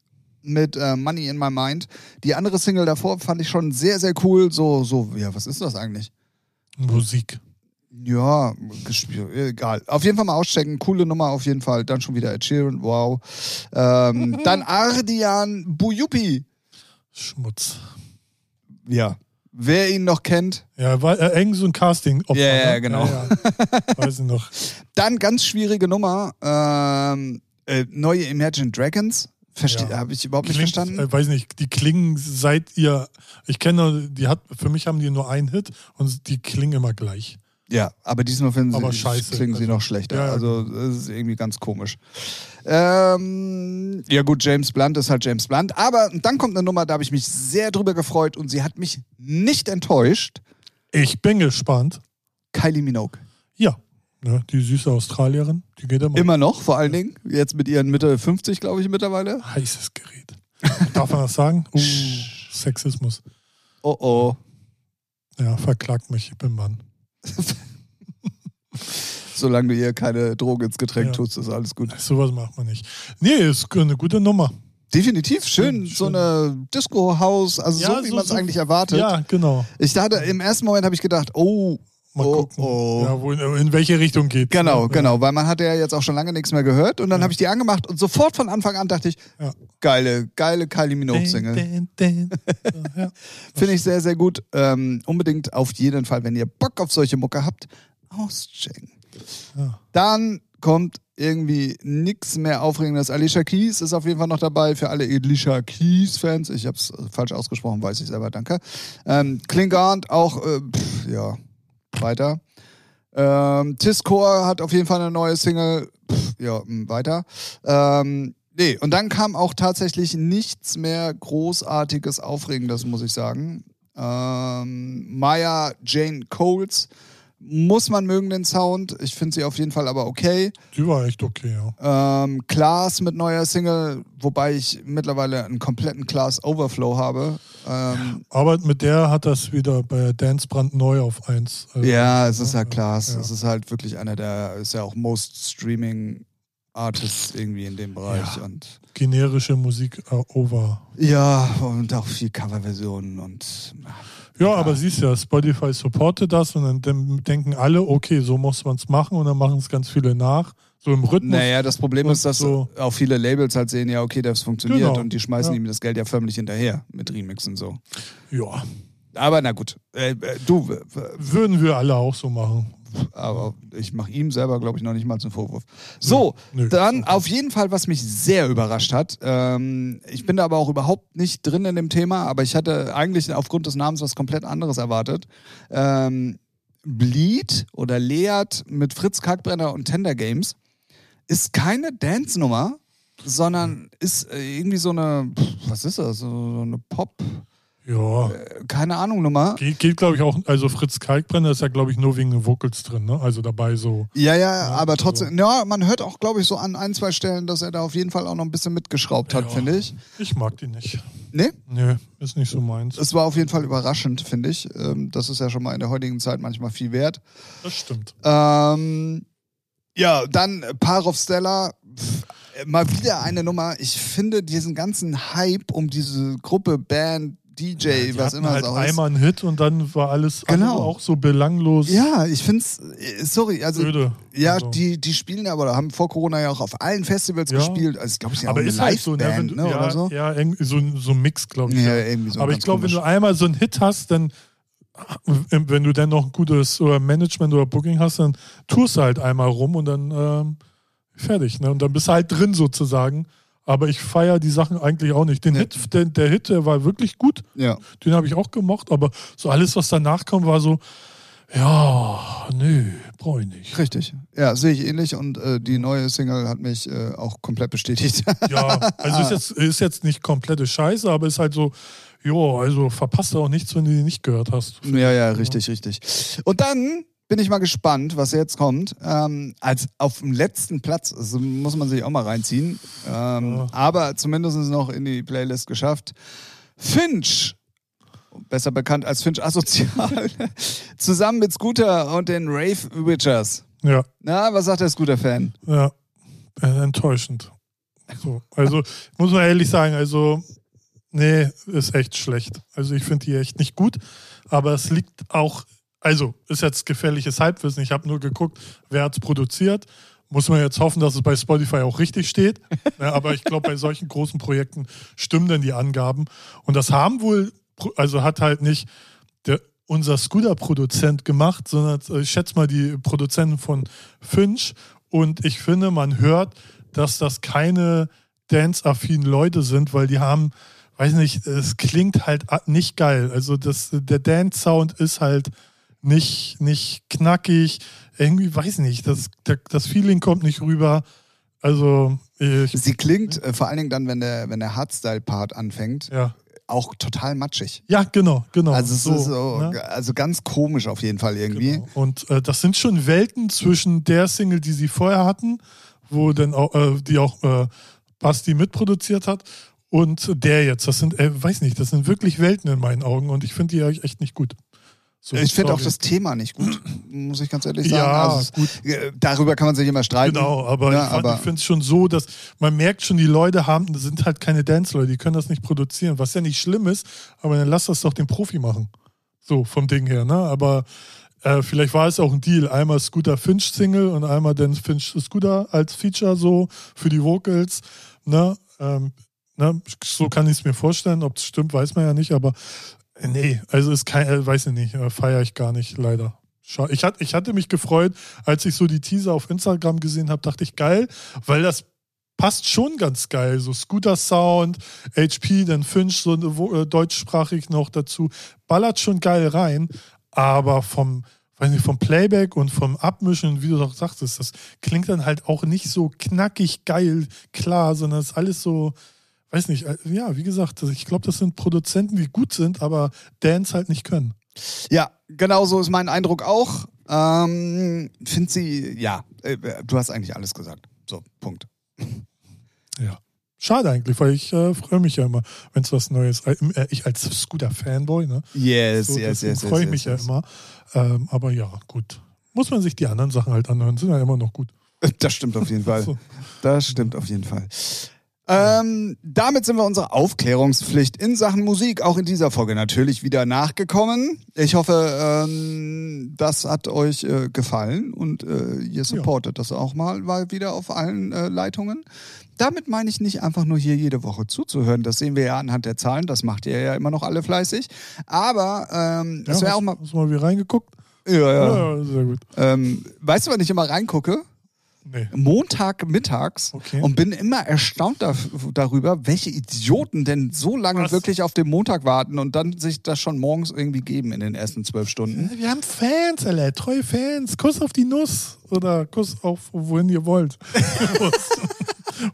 Speaker 1: mit äh, Money in My Mind. Die andere Single davor fand ich schon sehr, sehr cool. So, so, ja, was ist das eigentlich?
Speaker 2: Musik.
Speaker 1: Ja, gespielt, egal. Auf jeden Fall mal auschecken. Coole Nummer auf jeden Fall. Dann schon wieder Ed Sheeran, wow. Ähm, dann Ardian Buyupi.
Speaker 2: Schmutz.
Speaker 1: Ja. Wer ihn noch kennt.
Speaker 2: Ja, war äh, irgend so ein Casting.
Speaker 1: Ja, ja, genau.
Speaker 2: Ja, ja. Weiß ich noch.
Speaker 1: Dann ganz schwierige Nummer. Ähm, äh, neue Imagine Dragons. Verste
Speaker 2: Ja.
Speaker 1: Habe ich überhaupt nicht
Speaker 2: Klingt,
Speaker 1: verstanden.
Speaker 2: äh, weiß nicht, die klingen seit ihr, ich kenne, die hat, für mich haben die nur einen Hit und die klingen immer gleich.
Speaker 1: Ja, aber diesmal finden sie,
Speaker 2: scheiße.
Speaker 1: klingen sie
Speaker 2: Also,
Speaker 1: noch schlechter.
Speaker 2: ja, ja.
Speaker 1: Also es ist irgendwie ganz komisch. Ähm, ja gut, James Blunt ist halt James Blunt. Aber dann kommt eine Nummer, da habe ich mich sehr drüber gefreut und sie hat mich nicht enttäuscht.
Speaker 2: Ich bin gespannt.
Speaker 1: Kylie Minogue.
Speaker 2: Ja, ne, die süße Australierin, die geht immer.
Speaker 1: Immer noch, vor allen Dingen. Jetzt mit ihren Mitte 50, glaube ich, mittlerweile.
Speaker 2: Heißes Gerät. Darf man das sagen? Uh, Sexismus.
Speaker 1: Oh oh.
Speaker 2: Ja, verklagt mich, ich bin Mann.
Speaker 1: Solange du ihr keine Droge ins Getränk
Speaker 2: Ja.
Speaker 1: tust, ist alles gut.
Speaker 2: Sowas macht man nicht. Nee, ist eine gute Nummer.
Speaker 1: Definitiv schön.
Speaker 2: Schön,
Speaker 1: So eine Disco-House, also
Speaker 2: Ja,
Speaker 1: so wie
Speaker 2: so-
Speaker 1: man es
Speaker 2: so-
Speaker 1: eigentlich erwartet.
Speaker 2: Ja, genau.
Speaker 1: Ich dachte, im ersten Moment habe ich gedacht, oh,
Speaker 2: Mal
Speaker 1: oh,
Speaker 2: gucken,
Speaker 1: oh.
Speaker 2: Ja, wo, in welche Richtung geht.
Speaker 1: Genau,
Speaker 2: ja.
Speaker 1: genau, weil man hatte ja jetzt auch schon lange nichts mehr gehört und dann
Speaker 2: Ja.
Speaker 1: habe ich die angemacht und sofort von Anfang an dachte ich,
Speaker 2: Ja.
Speaker 1: geile, geile Kylie Minogue Single. Finde ich sehr, sehr gut. Ähm, unbedingt auf jeden Fall, wenn ihr Bock auf solche Mucke habt, auschecken. Dann kommt irgendwie nichts mehr Aufregendes. Alicia Keys ist auf jeden Fall noch dabei für alle Alicia Keys-Fans. Ich habe es falsch ausgesprochen, weiß ich selber, danke. Ähm, Klingant auch, äh, pff, ja, weiter. Ähm, Tiscore hat auf jeden Fall eine neue Single. Pff, ja, mh, weiter. Ähm, nee, und dann kam auch tatsächlich nichts mehr Großartiges, Aufregendes, muss ich sagen. Ähm, Maya Jane Coles Muss man mögen den Sound. Ich finde sie auf jeden Fall aber okay.
Speaker 2: Die war echt okay, ja.
Speaker 1: Ähm, Klaas mit neuer Single, wobei ich mittlerweile einen kompletten Klaas Overflow habe. Ähm,
Speaker 2: Aber mit der hat das wieder bei Dance brandneu auf 1. Also,
Speaker 1: ja, es ist halt
Speaker 2: ja,
Speaker 1: Klaas.
Speaker 2: ja.
Speaker 1: Es ist halt wirklich einer der, ist ja auch Most Streaming Artists irgendwie in dem Bereich.
Speaker 2: Ja.
Speaker 1: Und
Speaker 2: Generische Musik äh, over.
Speaker 1: ja, und auch viel Coverversionen und
Speaker 2: Ja, aber siehst ja, Spotify supportet das und dann denken alle, okay, so muss man es machen und dann machen es ganz viele nach. So im Rhythmus.
Speaker 1: Naja, das Problem ist, dass
Speaker 2: so-
Speaker 1: auch viele Labels halt sehen, ja, okay, das funktioniert
Speaker 2: Genau.
Speaker 1: und die schmeißen
Speaker 2: Ja.
Speaker 1: ihm das Geld ja förmlich hinterher mit Remixen so.
Speaker 2: Ja,
Speaker 1: Aber na gut, äh, äh, du,
Speaker 2: würden wir alle auch so machen.
Speaker 1: Aber ich mache ihm selber, glaube ich, noch nicht mal zum Vorwurf. So,
Speaker 2: Nö.
Speaker 1: dann auf jeden Fall, was mich sehr überrascht hat. Ähm, ich bin da aber auch überhaupt nicht drin in dem Thema, aber ich hatte eigentlich aufgrund des Namens was komplett anderes erwartet. Ähm, Bleed oder Leat mit Fritz Kalkbrenner und Tender Games ist keine Dance-Nummer, sondern ist äh, irgendwie so eine, was ist das, so so eine Pop,
Speaker 2: Ja,
Speaker 1: keine Ahnung Nummer.
Speaker 2: geht, geht glaube ich auch, also Fritz Kalkbrenner ist ja glaube ich nur wegen den Vocals drin, ne? Also dabei so.
Speaker 1: Ja, ja,
Speaker 2: Ja,
Speaker 1: aber
Speaker 2: so.
Speaker 1: trotzdem, ja, man hört auch, glaube ich, so an ein, zwei Stellen, dass er da auf jeden Fall auch noch ein bisschen mitgeschraubt hat,
Speaker 2: Ja.
Speaker 1: finde ich.
Speaker 2: Ich mag die nicht.
Speaker 1: Nee,
Speaker 2: Nö, ist nicht so meins.
Speaker 1: es war auf jeden Fall überraschend, finde ich. Ähm, das ist ja schon mal in der heutigen Zeit manchmal viel wert.
Speaker 2: Das stimmt.
Speaker 1: Ähm, ja, dann Paar of Stella. Pff, mal wieder eine Nummer. Ich finde diesen ganzen Hype um diese Gruppe, Band, DJ,
Speaker 2: die
Speaker 1: was immer
Speaker 2: halt
Speaker 1: auch ist.
Speaker 2: einmal einen Hit und dann war alles
Speaker 1: Genau.
Speaker 2: auch so belanglos.
Speaker 1: Ja, ich finde es, äh, sorry, also
Speaker 2: Öde.
Speaker 1: Ja,
Speaker 2: Also.
Speaker 1: die, die spielen aber, oder haben vor Corona ja auch auf allen Festivals
Speaker 2: Ja.
Speaker 1: gespielt. Also, glaube ich, ja auch
Speaker 2: aber
Speaker 1: eine
Speaker 2: ist halt so, ne,
Speaker 1: ne,
Speaker 2: ja,
Speaker 1: oder so.
Speaker 2: ja, so, so ein Mix, glaube ich.
Speaker 1: Ja,
Speaker 2: ja.
Speaker 1: irgendwie so.
Speaker 2: aber ich glaube, wenn du einmal so einen Hit hast, dann wenn du dann noch ein gutes oder Management oder Booking hast, dann tourst du halt einmal rum und dann ähm, fertig. Ne? Und dann bist du halt drin sozusagen. Aber ich feiere die Sachen eigentlich auch nicht. Den
Speaker 1: Nee.
Speaker 2: Hit, der, der Hit, der war wirklich gut.
Speaker 1: Ja.
Speaker 2: Den habe ich auch gemocht. Aber so alles, was danach kam, war so, ja, nö, brauche ich nicht.
Speaker 1: Richtig. Ja, sehe ich ähnlich und äh, die neue Single hat mich äh, auch komplett bestätigt.
Speaker 2: Ja, also ist jetzt, ist jetzt nicht komplette Scheiße, aber ist halt so, jo, also verpasst auch nichts, wenn du die nicht gehört hast.
Speaker 1: ja, ja, richtig, richtig. Und dann bin ich mal gespannt, was jetzt kommt. Ähm, als auf dem letzten Platz, also muss man sich auch mal reinziehen, ähm,
Speaker 2: Ja.
Speaker 1: aber zumindest noch in die Playlist geschafft. Finch, besser bekannt als Finch Asozial, zusammen mit Scooter und den Rave Witchers.
Speaker 2: Ja,
Speaker 1: Na, was sagt der Scooter-Fan?
Speaker 2: ja, äh, enttäuschend. So, also muss man ehrlich sagen, also nee, ist echt schlecht. Also ich finde die echt nicht gut, aber es liegt auch, also ist jetzt gefährliches Halbwissen. Ich habe nur geguckt, wer hat es produziert. Muss man jetzt hoffen, dass es bei Spotify auch richtig steht. Ja, aber ich glaube, bei solchen großen Projekten stimmen dann die Angaben. Und das haben wohl, also hat halt nicht der, unser Scooter-Produzent gemacht, sondern äh, ich schätze mal die Produzenten von Finch. Und ich finde, man hört, dass das keine dance-affinen Leute sind, weil die haben, weiß nicht, es klingt halt nicht geil. Also das, der Dance-Sound ist halt nicht, nicht knackig. Irgendwie, weiß nicht, das, das Feeling kommt nicht rüber. Also, ich,
Speaker 1: Sie klingt äh, vor allen Dingen dann, wenn der, wenn der Hardstyle-Part anfängt,
Speaker 2: ja.
Speaker 1: auch total matschig.
Speaker 2: Ja, genau, genau.
Speaker 1: Also es ist so,
Speaker 2: ne?
Speaker 1: also ganz komisch auf jeden Fall irgendwie.
Speaker 2: Genau. Und äh, das sind schon Welten zwischen der Single, die sie vorher hatten, wo dann auch, äh, die auch äh, Basti mitproduziert hat, und der jetzt. Das sind, äh, weiß nicht, das sind wirklich Welten in meinen Augen und ich finde die eigentlich echt nicht gut. So,
Speaker 1: Ich finde auch das Thema nicht gut, muss ich ganz ehrlich sagen.
Speaker 2: Ja,
Speaker 1: also,
Speaker 2: gut.
Speaker 1: äh, darüber kann man sich immer streiten.
Speaker 2: Genau, aber
Speaker 1: Ja,
Speaker 2: ich, fand-
Speaker 1: aber-
Speaker 2: ich finde es schon so, dass man merkt schon, die Leute haben, sind halt keine Dance-Leute, die können das nicht produzieren, was ja nicht schlimm ist, aber dann lass das doch den Profi machen. So, vom Ding her, ne? Aber äh, vielleicht war es auch ein Deal. Einmal Scooter Finch Single und einmal dann Finch Scooter als Feature so für die Vocals, ne? Ähm, ne? So kann ich es mir vorstellen. Ob es stimmt, weiß man ja nicht, aber nee, also ist kein, äh, weiß ich nicht, äh, feiere ich gar nicht, leider. Ich, hat, ich hatte mich gefreut, als ich so die Teaser auf Instagram gesehen habe, dachte ich geil, weil das passt schon ganz geil. So Scooter-Sound, HP, dann Finch, so äh, deutschsprachig noch dazu. Ballert schon geil rein, aber vom, weiß nicht, vom Playback und vom Abmischen, wie du doch sagtest, das klingt dann halt auch nicht so knackig geil, klar, sondern es ist alles so, weiß nicht, äh, ja, wie gesagt, ich glaube, das sind Produzenten, die gut sind, aber Dance halt nicht können.
Speaker 1: Ja, genau so ist mein Eindruck auch. Ähm, Finde sie, ja, äh, du hast eigentlich alles gesagt. So, Punkt.
Speaker 2: Ja. Schade eigentlich, weil ich äh, freue mich ja immer, wenn es was Neues, äh, ich als Scooter-Fanboy, ne?
Speaker 1: Yes,
Speaker 2: So,
Speaker 1: yes, yes, yes.
Speaker 2: freue ich
Speaker 1: yes,
Speaker 2: mich
Speaker 1: yes.
Speaker 2: ja immer. Ähm, aber ja, gut. Muss man sich die anderen Sachen halt anhören, sind ja immer noch gut.
Speaker 1: Das stimmt auf jeden Fall. Das stimmt auf jeden Fall. Ähm, damit sind wir unserer Aufklärungspflicht in Sachen Musik auch in dieser Folge natürlich wieder nachgekommen. Ich hoffe, ähm, das hat euch äh, gefallen und äh, ihr supportet das auch mal, mal wieder auf allen äh, Leitungen. Damit meine ich nicht einfach nur hier jede Woche zuzuhören. Das sehen wir ja anhand der Zahlen. Das macht ihr ja immer noch alle fleißig. Aber ähm, das
Speaker 2: Ja,
Speaker 1: wäre auch mal.
Speaker 2: Hast du mal wieder reingeguckt?
Speaker 1: Ja, ja.
Speaker 2: Ja, sehr gut.
Speaker 1: Ähm, weißt du, wann ich immer reingucke?
Speaker 2: Nee.
Speaker 1: Montag mittags
Speaker 2: Okay.
Speaker 1: und bin immer erstaunt da, darüber, welche Idioten denn so lange
Speaker 2: Was?
Speaker 1: wirklich auf den Montag warten und dann sich das schon morgens irgendwie geben in den ersten zwölf Stunden.
Speaker 2: Wir haben Fans, Alter, treue Fans. Kuss auf die Nuss. Oder Kuss auf wohin ihr wollt.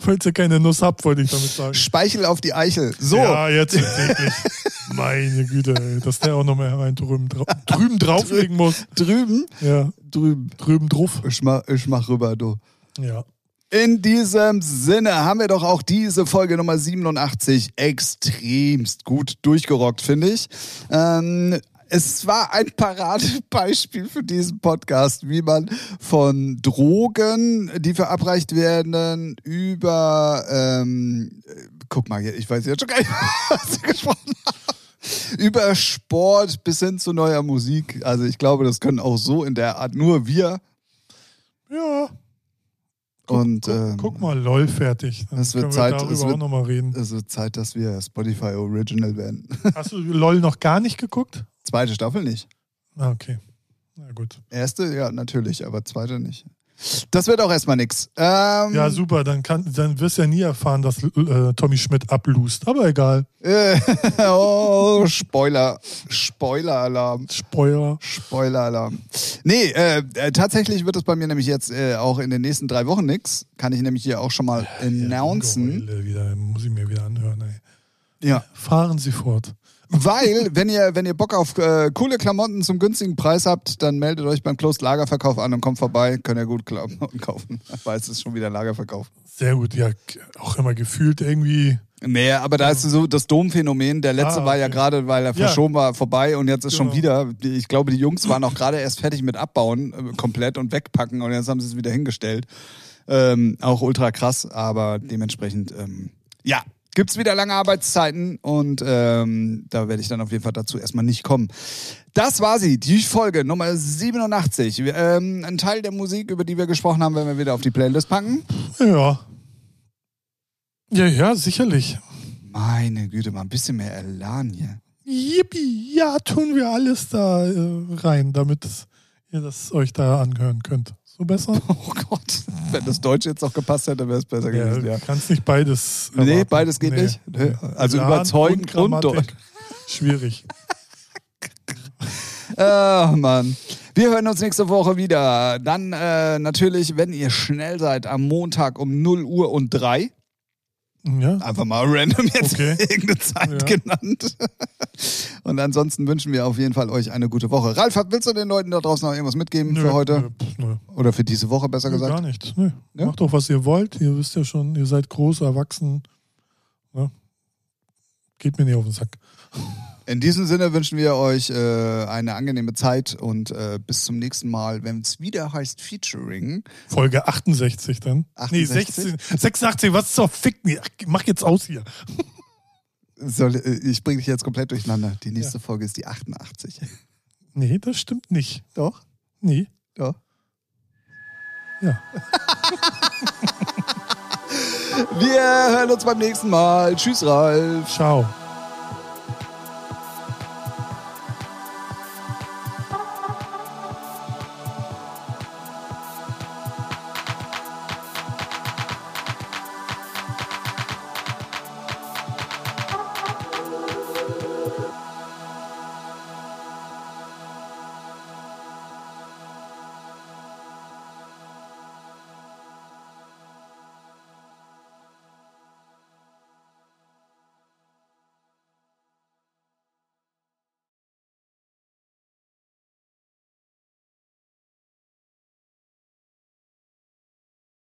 Speaker 2: Falls ihr keine Nuss habt, wollte ich damit sagen.
Speaker 1: Speichel auf die Eichel. So,
Speaker 2: Ja, jetzt wirklich. Meine Güte, ey, dass der auch noch mal herein drüben, drau drüben drauflegen muss.
Speaker 1: drüben.
Speaker 2: Ja,
Speaker 1: Drüben.
Speaker 2: drüben drauf.
Speaker 1: Ich mach, ich mach rüber, du.
Speaker 2: Ja.
Speaker 1: In diesem Sinne haben wir doch auch diese Folge Nummer 87 extremst gut durchgerockt, finde ich. Ähm, es war ein Paradebeispiel für diesen Podcast, wie man von Drogen, die verabreicht werden, über, ähm, äh, guck mal, ich weiß jetzt schon gar nicht, was ich gesprochen habe. Über Sport bis hin zu neuer Musik. Also ich glaube, das können auch so in der Art nur wir.
Speaker 2: Ja. Guck,
Speaker 1: Und
Speaker 2: guck,
Speaker 1: ähm,
Speaker 2: guck mal, LOL fertig. Dann
Speaker 1: es wird Zeit-
Speaker 2: wir darüber
Speaker 1: es wird-
Speaker 2: auch nochmal reden.
Speaker 1: Es wird Zeit, dass wir Spotify Original werden.
Speaker 2: Hast du LOL noch gar nicht geguckt?
Speaker 1: Zweite Staffel nicht.
Speaker 2: Ah, okay. Na gut.
Speaker 1: Erste, ja, natürlich, aber zweite nicht. Das wird auch erstmal nix. Ähm,
Speaker 2: Ja, super. Dann, kann, dann wirst du ja nie erfahren, dass äh, Tommy Schmidt ablust. Aber egal.
Speaker 1: Äh, oh, Spoiler. Spoiler-Alarm.
Speaker 2: Spoiler.
Speaker 1: Spoiler-Alarm. Nee, äh, äh, tatsächlich wird es bei mir nämlich jetzt äh, auch in den nächsten drei Wochen nix. Kann ich nämlich hier auch schon mal announcen.
Speaker 2: Geheule Wieder, muss ich mir wieder anhören. Ey.
Speaker 1: Ja.
Speaker 2: Fahren Sie fort.
Speaker 1: Weil, wenn ihr, wenn ihr Bock auf äh, coole Klamotten zum günstigen Preis habt, dann meldet euch beim Closed Lagerverkauf an und kommt vorbei. Könnt ihr gut Klamotten kaufen. Weil es ist schon wieder Lagerverkauf.
Speaker 2: Sehr gut. Ja, auch immer gefühlt irgendwie.
Speaker 1: Nee, aber da ist so das Domphänomen. Der letzte
Speaker 2: Ah,
Speaker 1: war ja
Speaker 2: okay.
Speaker 1: gerade, weil er
Speaker 2: Ja.
Speaker 1: verschoben war, vorbei und jetzt ist schon
Speaker 2: Genau.
Speaker 1: wieder. die- Ich glaube, die Jungs waren auch gerade erst fertig mit Abbauen äh, komplett und wegpacken und jetzt haben sie es wieder hingestellt. Ähm, auch ultra krass, aber dementsprechend, ähm, ja, gibt's wieder lange Arbeitszeiten und ähm, da werde ich dann auf jeden Fall dazu erstmal nicht kommen. Das war sie, die Folge Nummer 87. Wir, Ähm, ein Teil der Musik, über die wir gesprochen haben, werden wir wieder auf die Playlist packen.
Speaker 2: Ja. Ja, ja, sicherlich.
Speaker 1: Meine Güte, mal ein bisschen mehr Elan hier.
Speaker 2: Yippie, ja, tun wir alles da äh, rein, damit es- ihr das euch da anhören könnt. So besser?
Speaker 1: Oh Gott, wenn das Deutsche jetzt noch gepasst hätte, wäre es besser gewesen, ja.
Speaker 2: kannst nicht beides.
Speaker 1: Nee,
Speaker 2: erwarten.
Speaker 1: beides geht
Speaker 2: Nee.
Speaker 1: nicht. Nee. Also
Speaker 2: Elan
Speaker 1: überzeugend und
Speaker 2: Grammatik. Schwierig.
Speaker 1: Ah, Mann. Wir hören uns nächste Woche wieder. Dann äh, natürlich, wenn ihr schnell seid, am Montag um 0 Uhr und 3.
Speaker 2: Ja.
Speaker 1: Einfach mal random jetzt
Speaker 2: Okay.
Speaker 1: irgendeine Zeit
Speaker 2: Ja.
Speaker 1: genannt. Und ansonsten wünschen wir auf jeden Fall euch eine gute Woche. Ralf, willst du den Leuten da draußen noch irgendwas mitgeben für heute?
Speaker 2: Nö, nö.
Speaker 1: Oder für diese Woche besser
Speaker 2: Nö,
Speaker 1: gesagt?
Speaker 2: Gar nichts. Nö.
Speaker 1: Ja?
Speaker 2: Macht doch, was ihr wollt. Ihr wisst ja schon, ihr seid groß, erwachsen. Ja. Geht mir nicht auf den Sack.
Speaker 1: In diesem Sinne wünschen wir euch äh, eine angenehme Zeit und äh, bis zum nächsten Mal, wenn es wieder heißt Featuring.
Speaker 2: Folge 68 dann.
Speaker 1: 68?
Speaker 2: Nee, 16, 86, was doch Fick? Nee, ach, mach jetzt aus hier.
Speaker 1: Soll, äh, ich bringe dich jetzt komplett durcheinander. Die nächste Folge ist die 88.
Speaker 2: Nee, das stimmt nicht.
Speaker 1: Doch?
Speaker 2: Nee.
Speaker 1: Doch.
Speaker 2: Ja.
Speaker 1: Wir hören uns beim nächsten Mal. Tschüss, Ralf.
Speaker 2: Ciao.